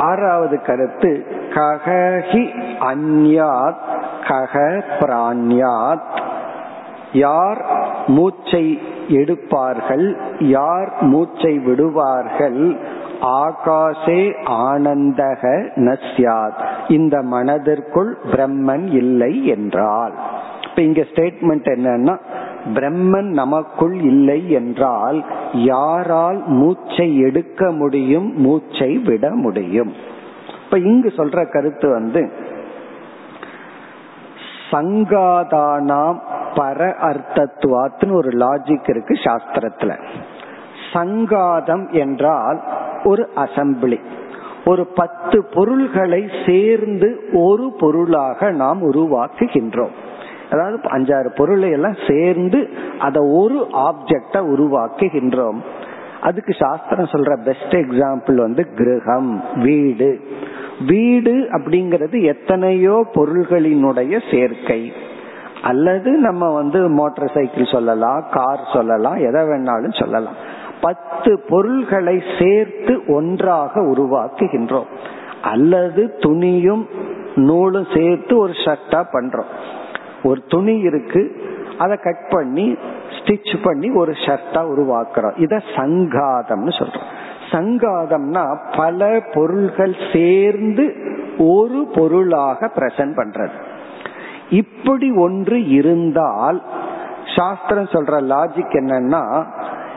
ஆறாவது கருத்து ககஹி அந்யாத் கக பிராண்யாத் யார் மூச்சை எடுப்பார்கள் யார் மூச்சை விடுவார்கள் ஆகாசே ஆனந்தக நஸ்யாத். இந்த மனதிற்குள் பிரம்மன் இல்லை என்றால். இப்ப இங்க ஸ்டேட்மெண்ட் என்னன்னா பிரம்மன் நமக்குள் இல்லை என்றால் யாரால் மூச்சை எடுக்க முடியும் மூச்சை விட முடியும்? இப்ப இங்கு சொல்ற கருத்து வந்து சங்காதானாம் பர அர்த்தத்துவாத்துன்னு ஒரு லாஜிக் இருக்கு சாஸ்திரத்துல. சங்காதம் என்றால் ஒரு அசம்பிளி ஒரு பத்து பொருள்களை சேர்ந்து ஒரு பொருளாக நாம் உருவாக்குகின்றோம். அதாவது அஞ்சாறு பொருளை எல்லாம் சேர்ந்து அதை ஒரு ஆப்ஜெக்டா உருவாக்குகின்றோம். அதுக்கு சாஸ்திரம் சொல்ற பெஸ்ட் எக்ஸாம்பிள் வந்து கிரகம் வீடு. வீடு அப்படிங்கிறது எத்தனையோ பொருள்களினுடைய சேர்க்கை. அல்லது நம்ம வந்து மோட்டார் சைக்கிள் சொல்லலாம் கார் சொல்லலாம் எதை வேணாலும் சொல்லலாம். பத்து பொருள்களை சேர்த்து ஒன்றாக உருவாக்குகின்றோம். அல்லது துணியும் நூலும் சேர்த்து ஒரு ஷர்ட்டா பண்றோம். ஒரு துணி இருக்கு அதை கட் பண்ணி ஸ்டிச் பண்ணி ஒரு ஷர்ட்டா உருவாக்குறோம். இத சங்காதம்னு சொல்றோம். சங்காதம்னா பல பொருள்கள் சேர்ந்து ஒரு பொருளாக பிரசன்ட் பண்றது. இப்படி ஒன்று இருந்தால் சாஸ்திரம் சொல்ற லாஜிக் என்னன்னா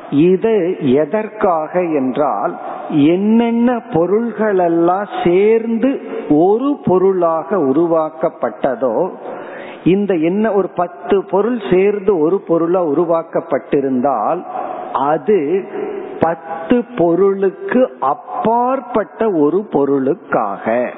இது எதற்காக என்றால் என்னென்ன பொருள்கள் எல்லாம் சேர்ந்து ஒரு பொருளாக உருவாக்கப்பட்டதோ இந்த என்ன ஒரு பத்து பொருள் சேர்ந்து ஒரு பொருளா உருவாக்கப்பட்டிருந்தால் அது பத்து பொருளுக்கு அப்பாற்பட்ட ஒரு பொருளுக்காக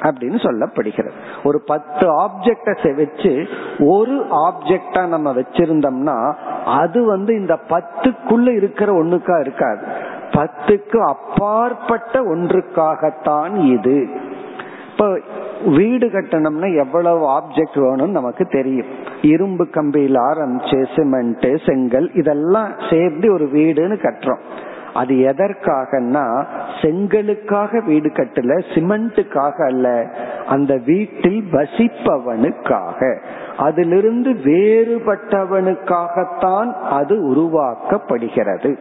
அப்படின்னு சொல்லப்படுகிறது. ஒரு பத்து ஆப்ஜெக்ட வச்சு ஒரு ஆப்ஜெக்டா நம்ம வச்சிருந்தோம்னா அது வந்து இந்த பத்துக்குள்ள இருக்கிற ஒண்ணுக்கா இருக்காது. பத்துக்கு அப்பாற்பட்ட ஒன்றுக்காகத்தான் இது. இப்ப வீடு கட்டணும்னா எவ்வளவு ஆப்ஜெக்ட் வேணும்னு நமக்கு தெரியும். இரும்பு கம்பியில் ஆரம்பிச்சு சிமெண்ட் செங்கல் இதெல்லாம் சேர்ந்து ஒரு வீடுன்னு கட்டுறோம். அது எதற்காகனா செங்கலுக்காக வீடு கட்டல சிமெண்ட்டுக்காக அல்ல அந்த வீட்டில் வசிப்பவனுக்காக. அதிலிருந்து வேறுபட்டவனுக்காகத்தான் அது உருவாக்கப்படுகிறது.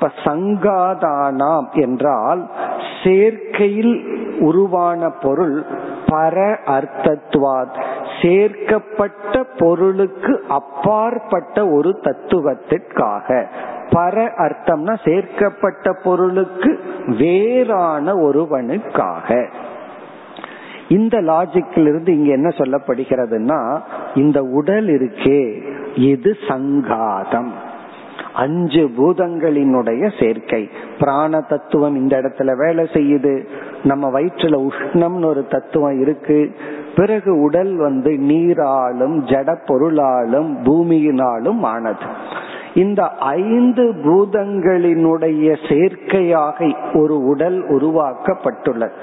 இப்ப சங்காதானாம் என்றால் சேர்க்கையில் உருவான பொருள் பர அர்த்தத்வாத். சேர்க்கப்பட்ட பொருளுக்கு அப்பாற்பட்ட ஒரு தத்துவத்திற்காக. பர அர்த்தம்னா சேர்க்கப்பட்ட பொருளுக்கு வேறான ஒருவனுக்காக. இந்த லாஜிக்கில் இருந்து இங்க என்ன சொல்லப்படுகிறதுனா இந்த உடல் இருக்கே இது சங்காதம். அஞ்சு பூதங்களினுடைய சேர்க்கை. பிராண தத்துவம் இந்த இடத்துல வேலை செய்யுது. நம்ம வயிற்றுல உஷ்ணம்னு ஒரு தத்துவம் இருக்கு. பிறகு உடல் வந்து நீராலும் ஜட பொருளாலும் பூமியினாலும் ஆனது. இந்த ஐந்து பூதங்களினுடைய சேர்க்கையாக ஒரு உடல் உருவாக்கப்பட்டுள்ளது.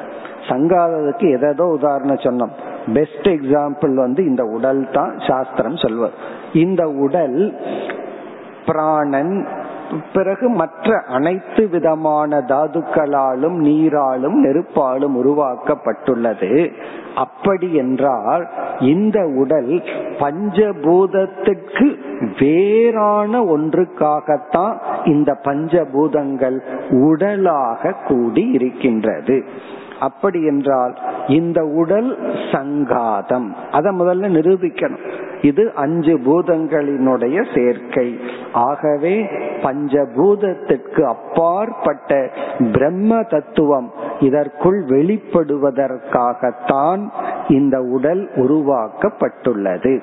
சங்காததுக்கு எதோ உதாரணம் சொன்னோம். பெஸ்ட் எக்ஸாம்பிள் வந்து இந்த உடல் தான் சாஸ்திரம் சொல்வது. இந்த உடல் பிராணன் பிறகு மற்ற அனைத்து விதமான தாதுக்களாலும் நீராலும் நெருப்பாலும் உருவாக்கப்பட்டுள்ளது. அப்படி என்றால் இந்த உடல் பஞ்சபூதத்துக்கு வேறான ஒன்றுக்காகத்தான் இந்த பஞ்சபூதங்கள் உடலாக கூடி இருக்கின்றது. அப்படி என்றால் இந்த உடல் சங்காதம். அத முதல்ல நிரூபிக்கணும். இது அஞ்சு பூதங்களினுடைய சேர்க்கை. ஆகவே பஞ்சபூதத்திற்கு அப்பாற்பட்ட பிரம்ம தத்துவம் இதற்குள் வெளிப்படுவதற்காகத்தான் இந்த உடல் உருவாக்கப்பட்டுள்ளது.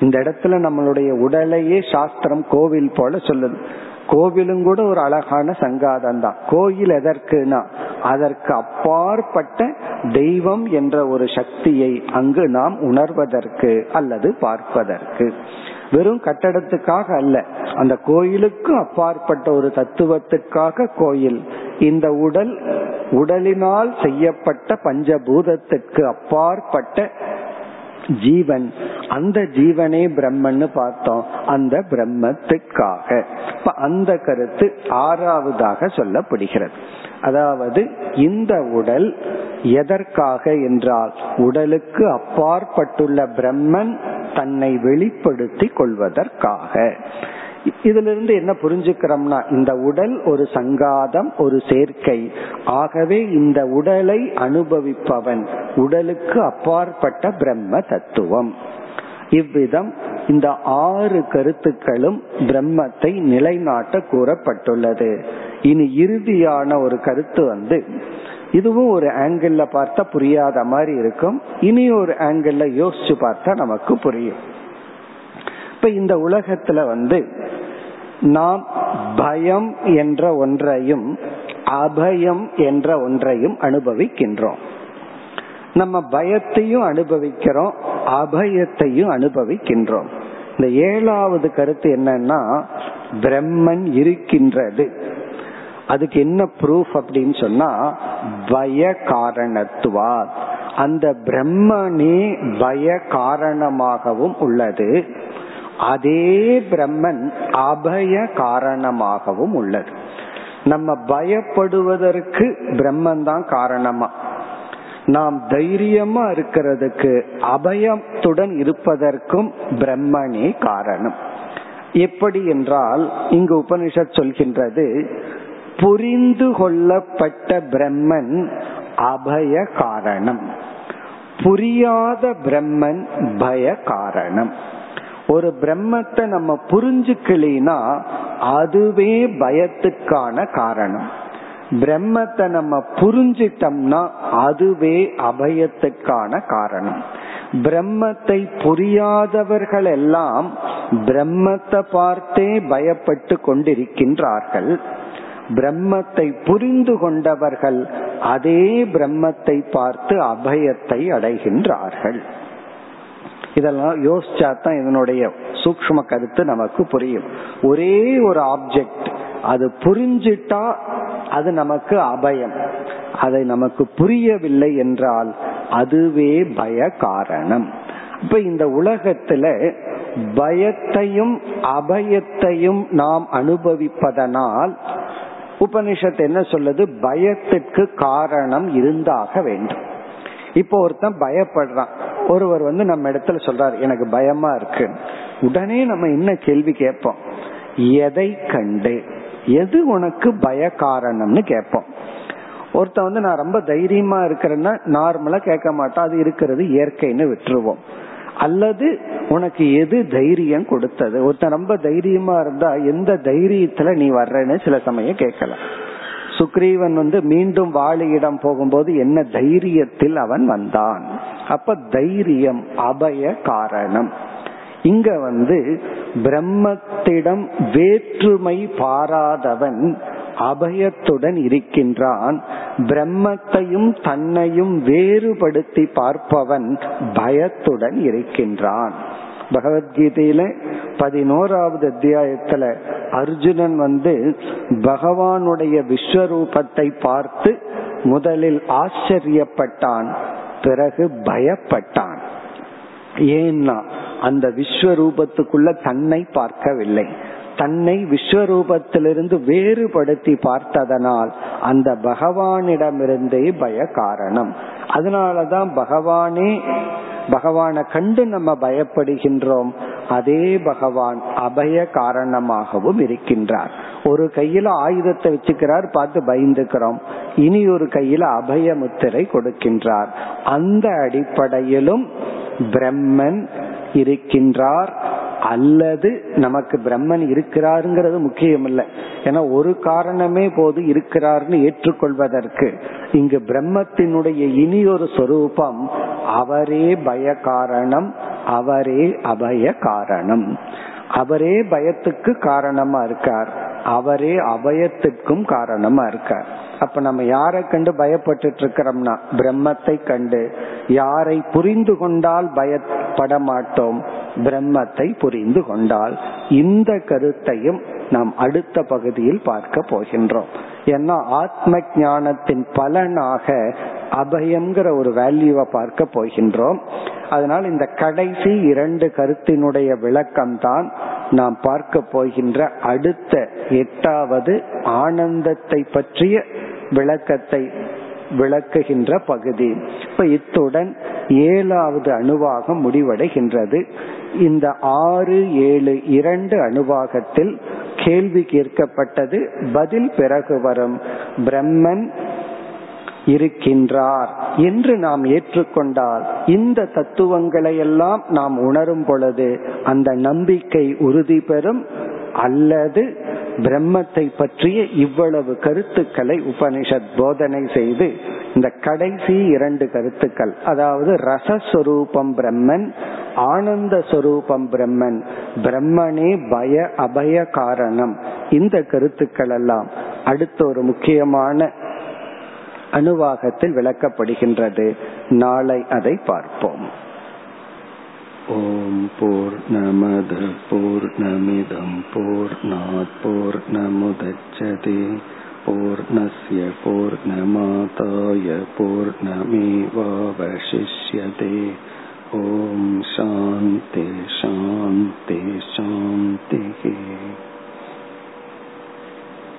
இந்த இடத்துல நம்மளுடைய உடலையே சாஸ்திரம் கோவில் போல சொல்லுது. கோவிலும் கூட ஒரு அழகான சங்காதம் தான் கோயில் எதற்குனா அதற்கு அப்பாற்பட்ட தெய்வம் என்ற ஒரு சக்தியை அங்கு நாம் உணர்வதற்கு அல்லது பார்ப்பதற்கு. வெறும் கட்டடத்துக்காக அல்ல அந்த கோயிலுக்கு அப்பாற்பட்ட ஒரு தத்துவத்துக்காக கோயில் இந்த உடல் உடலினால் செய்யப்பட்ட பஞ்சபூதத்திற்கு அப்பாற்பட்ட ஜீவன். அந்த ஜீவனே பிரம்மன்னு பார்த்தோம். அந்த பிரம்மத்துக்காக. இப்ப அந்த கருத்து ஆறாவதாக சொல்லப்படுகிறது. அதாவது இந்த உடல் எதற்காக என்றால் உடலுக்கு அப்பாற்பட்டுள்ள பிரம்மன் தன்னை வெளிப்படுத்தி கொள்வதற்காக. இதுல இருந்து என்ன புரிஞ்சுக்கிறோம்னா இந்த உடல் ஒரு சங்காதம் ஒரு சேர்க்கை. ஆகவே இந்த உடலை அனுபவிப்பவன் உடலுக்கு அப்பாற்பட்ட பிரம்ம தத்துவம். இவ்விதம் இந்த ஆறு கருத்துக்களும் பிரம்மத்தை நிலைநாட்ட கூறப்பட்டுள்ளது. இனி இறுதியான ஒரு கருத்து வந்து இதுவும் ஒரு ஆங்கிள் பார்த்தா புரியாத மாதிரி இருக்கும். இனி ஒரு ஆங்கிள் யோசிச்சு பார்த்தா நமக்கு புரியும். இப்ப இந்த உலகத்துல வந்து நாம் பயம் என்ற ஒன்றையும் அபயம் என்ற ஒன்றையும் அனுபவிக்கின்றோம். நம்ம பயத்தையும் அனுபவிக்கிறோம் அபயத்தையும் அனுபவிக்கின்றோம். இந்த ஏழாவது கருத்து என்னன்னா பிரம்மன் இருக்கின்றது. அதுக்கு என்ன ப்ரூஃப் அப்படின்னு சொன்னா பய காரணத்துவா அந்த பிரம்மனே பய காரணமாகவும் உள்ளது. அதே பிரம்மன் அபய காரணமாகவும் உள்ளது. நம்ம பயப்படுவதற்கு பிரம்மன் தான் காரணமா. நாம் தைரியமா இருக்கிறதுக்கு அபயத்துடன் இருப்பதற்கும் பிரம்மனே காரணம். எப்படி என்றால் இங்கு உபனிஷத் சொல்கின்றது புரிந்து கொள்ளப்பட்ட பிரம்மன் அபய காரணம். புரியாத பிரம்மன் பய காரணம். ஒரு பிரம்மத்தை நம்ம புரிஞ்சுக்கலினா அதுவே பயத்துக்கான காரணம். பிரம்மத்தை நம்ம புரிஞ்சிட்டோம்னா அதுவே அபயத்துக்கான காரணம். பிரம்மத்தை புரியாதவர்கள் எல்லாம் பிரம்மத்தை பார்த்தே பயப்பட்டு கொண்டிருக்கின்றார்கள். பிரம்மத்தை புரிந்து கொண்டவர்கள் அதே பிரம்மத்தை பார்த்து அபயத்தை அடைகின்றார்கள். இதெல்லாம் யோசிச்சா தான் இதனுடைய சூக்ம கருத்து நமக்கு புரியும். ஒரே ஒரு ஆப்ஜெக்ட் அது புரிஞ்சிட்டா அது நமக்கு அபயம். அதை நமக்கு புரியவில்லை என்றால் அதுவே பய காரணம். இப்ப இந்த உலகத்துல பயத்தையும் அபயத்தையும் நாம் அனுபவிப்பதனால் உபனிஷத் என்ன சொல்லுது? பயத்திற்கு காரணம் இருந்தாக வேண்டும். இப்போ ஒருத்தன் பயப்படுறான். ஒருவர் வந்து நம்ம இடத்துல சொல்றாரு எனக்கு பயமா இருக்கு. உடனே நம்ம என்ன கேள்வி கேட்போம். எதை கண்டு? எது உனக்கு பய காரணம்னு கேட்போம். ஒருத்தன் வந்து நான் ரொம்ப தைரியமா இருக்கிறேன்னா நார்மலா கேட்க மாட்டான். அது இருக்கிறது இயற்கைன்னு விட்டுருவோம். அல்லது உனக்கு எது தைரியம் கொடுத்தது? ஒருத்தன் ரொம்ப தைரியமா இருந்தா எந்த தைரியத்துல நீ வர்றன்னு சில சமயம் கேட்கலாம். சுக்ரீவன் வந்து மீண்டும் வாழியிடம் போகும்போது என்ன தைரியத்தில் அவன் வந்தான்? அப்ப தைரியம் அபய காரணம். இங்க வந்து பிரம்மத்திடம் வேற்றுமை பாராதவன் அபயத்துடன் இருக்கின்றான். பிரம்மத்தையும் தன்னையும் வேறுபடுத்தி பார்ப்பவன் பயத்துடன் இருக்கின்றான். பகவத்கீதையில பதினோராவது அத்தியாயத்துல அர்ஜுனன் வந்து பகவானுடைய விஸ்வரூபத்தை பார்த்து முதலில் ஆச்சரியப்பட்டான். பிறகு பயப்பட்டான். ஏன்னா அந்த விஸ்வரூபத்துக்குள்ள தன்னை பார்க்கவில்லை. தன்னை விஸ்வரூபத்திலிருந்து வேறுபடுத்தி பார்த்ததனால் அந்த பகவானிடமிருந்தே பய காரணம். அதனாலதான் பகவானே பகவானை கண்டு நம்ம பயப்படுகின்றோம். அதே பகவான் அபய காரணமாகவும் இருக்கின்றார். ஒரு கையில ஆயுதத்தை வச்சுக்கிறார் பார்த்து பயந்துக்கிறோம். இனி ஒரு கையில அபய முத்திரை கொடுக்கின்றார். அந்த அடிப்படையிலும் பிரம்மன் இருக்கின்றார். அல்லது நமக்கு பிரம்மன் இருக்கிறாருங்கிறது முக்கியம் இல்லை ஏன்னா ஒரு காரணமே போது இருக்கிறார்னு ஏற்றுக்கொள்வதற்கு இங்கு பிரம்மத்தினுடைய இனி ஒரு சொரூபம் அவரே பய காரணம் அவரே அபய காரணம். அவரே பயத்துக்கு காரணமா இருக்கார். அவரே அபயத்துக்கும் காரணமா இருக்கார். அப்ப நம்ம யாரை கண்டு பயப்பட்டு இருக்கிறோம்னா பிரம்மத்தை கண்டு யாரை புரிந்து கொண்டால் பயப்பட மாட்டோம் பிரம்மத்தை புரிந்து கொண்டால். இந்த கருத்தையும் நாம் அடுத்த பகுதியில் பார்க்க போகின்றோம். ஏன்னா ஆத்ம ஞானத்தின் பலனாக அபயம்ங்கிற ஒரு வேல்யூவை பார்க்க போகின்றோம். அதனால் இந்த கடைசி இரண்டு கருத்தினுடைய விளக்கம் தான் நாம் பார்க்க போகின்ற அடுத்த எட்டாவது ஆனந்தத்தை பற்றிய விளக்கத்தை விளக்குகின்ற பகுதி. இப்ப இத்துடன் ஏழாவது அணுவாகம் முடிவடைகின்றது. இந்த ஆறு ஏழு இரண்டு அணுவாகத்தில் கேள்வி கேட்கப்பட்டது. பதில் பிறகு வரும். பிரம்மன் இருக்கின்றார் என்று நாம் ஏற்றுக்கொண்டால் இந்த தத்துவங்களை எல்லாம் நாம் உணரும் பொழுது அந்த நம்பிக்கை உறுதி பெறும் அல்லது பிரம்மத்தை பற்றிய இவ்வளவு கருத்துக்களை உபனிஷத் போதனை செய்து இந்த கடைசி இரண்டு கருத்துக்கள் அதாவது ரசஸ்வரூபம் பிரம்மன் ஆனந்த சொரூபம் பிரம்மன் பிரம்மனே பய அபய காரணம் இந்த கருத்துக்கள் எல்லாம் அடுத்த ஒரு முக்கியமான அணுவாகத்தில் விளக்கப்படுகின்றது நாளை அதை பார்ப்போம் ஓம் போர் நமத போர் நமிதம் போர் போர் நமுதச்சதே पूर्णस्य पूर्णमादाय पूर्णमेवावशिष्यते ॐ शान्ति शान्ति शान्तिः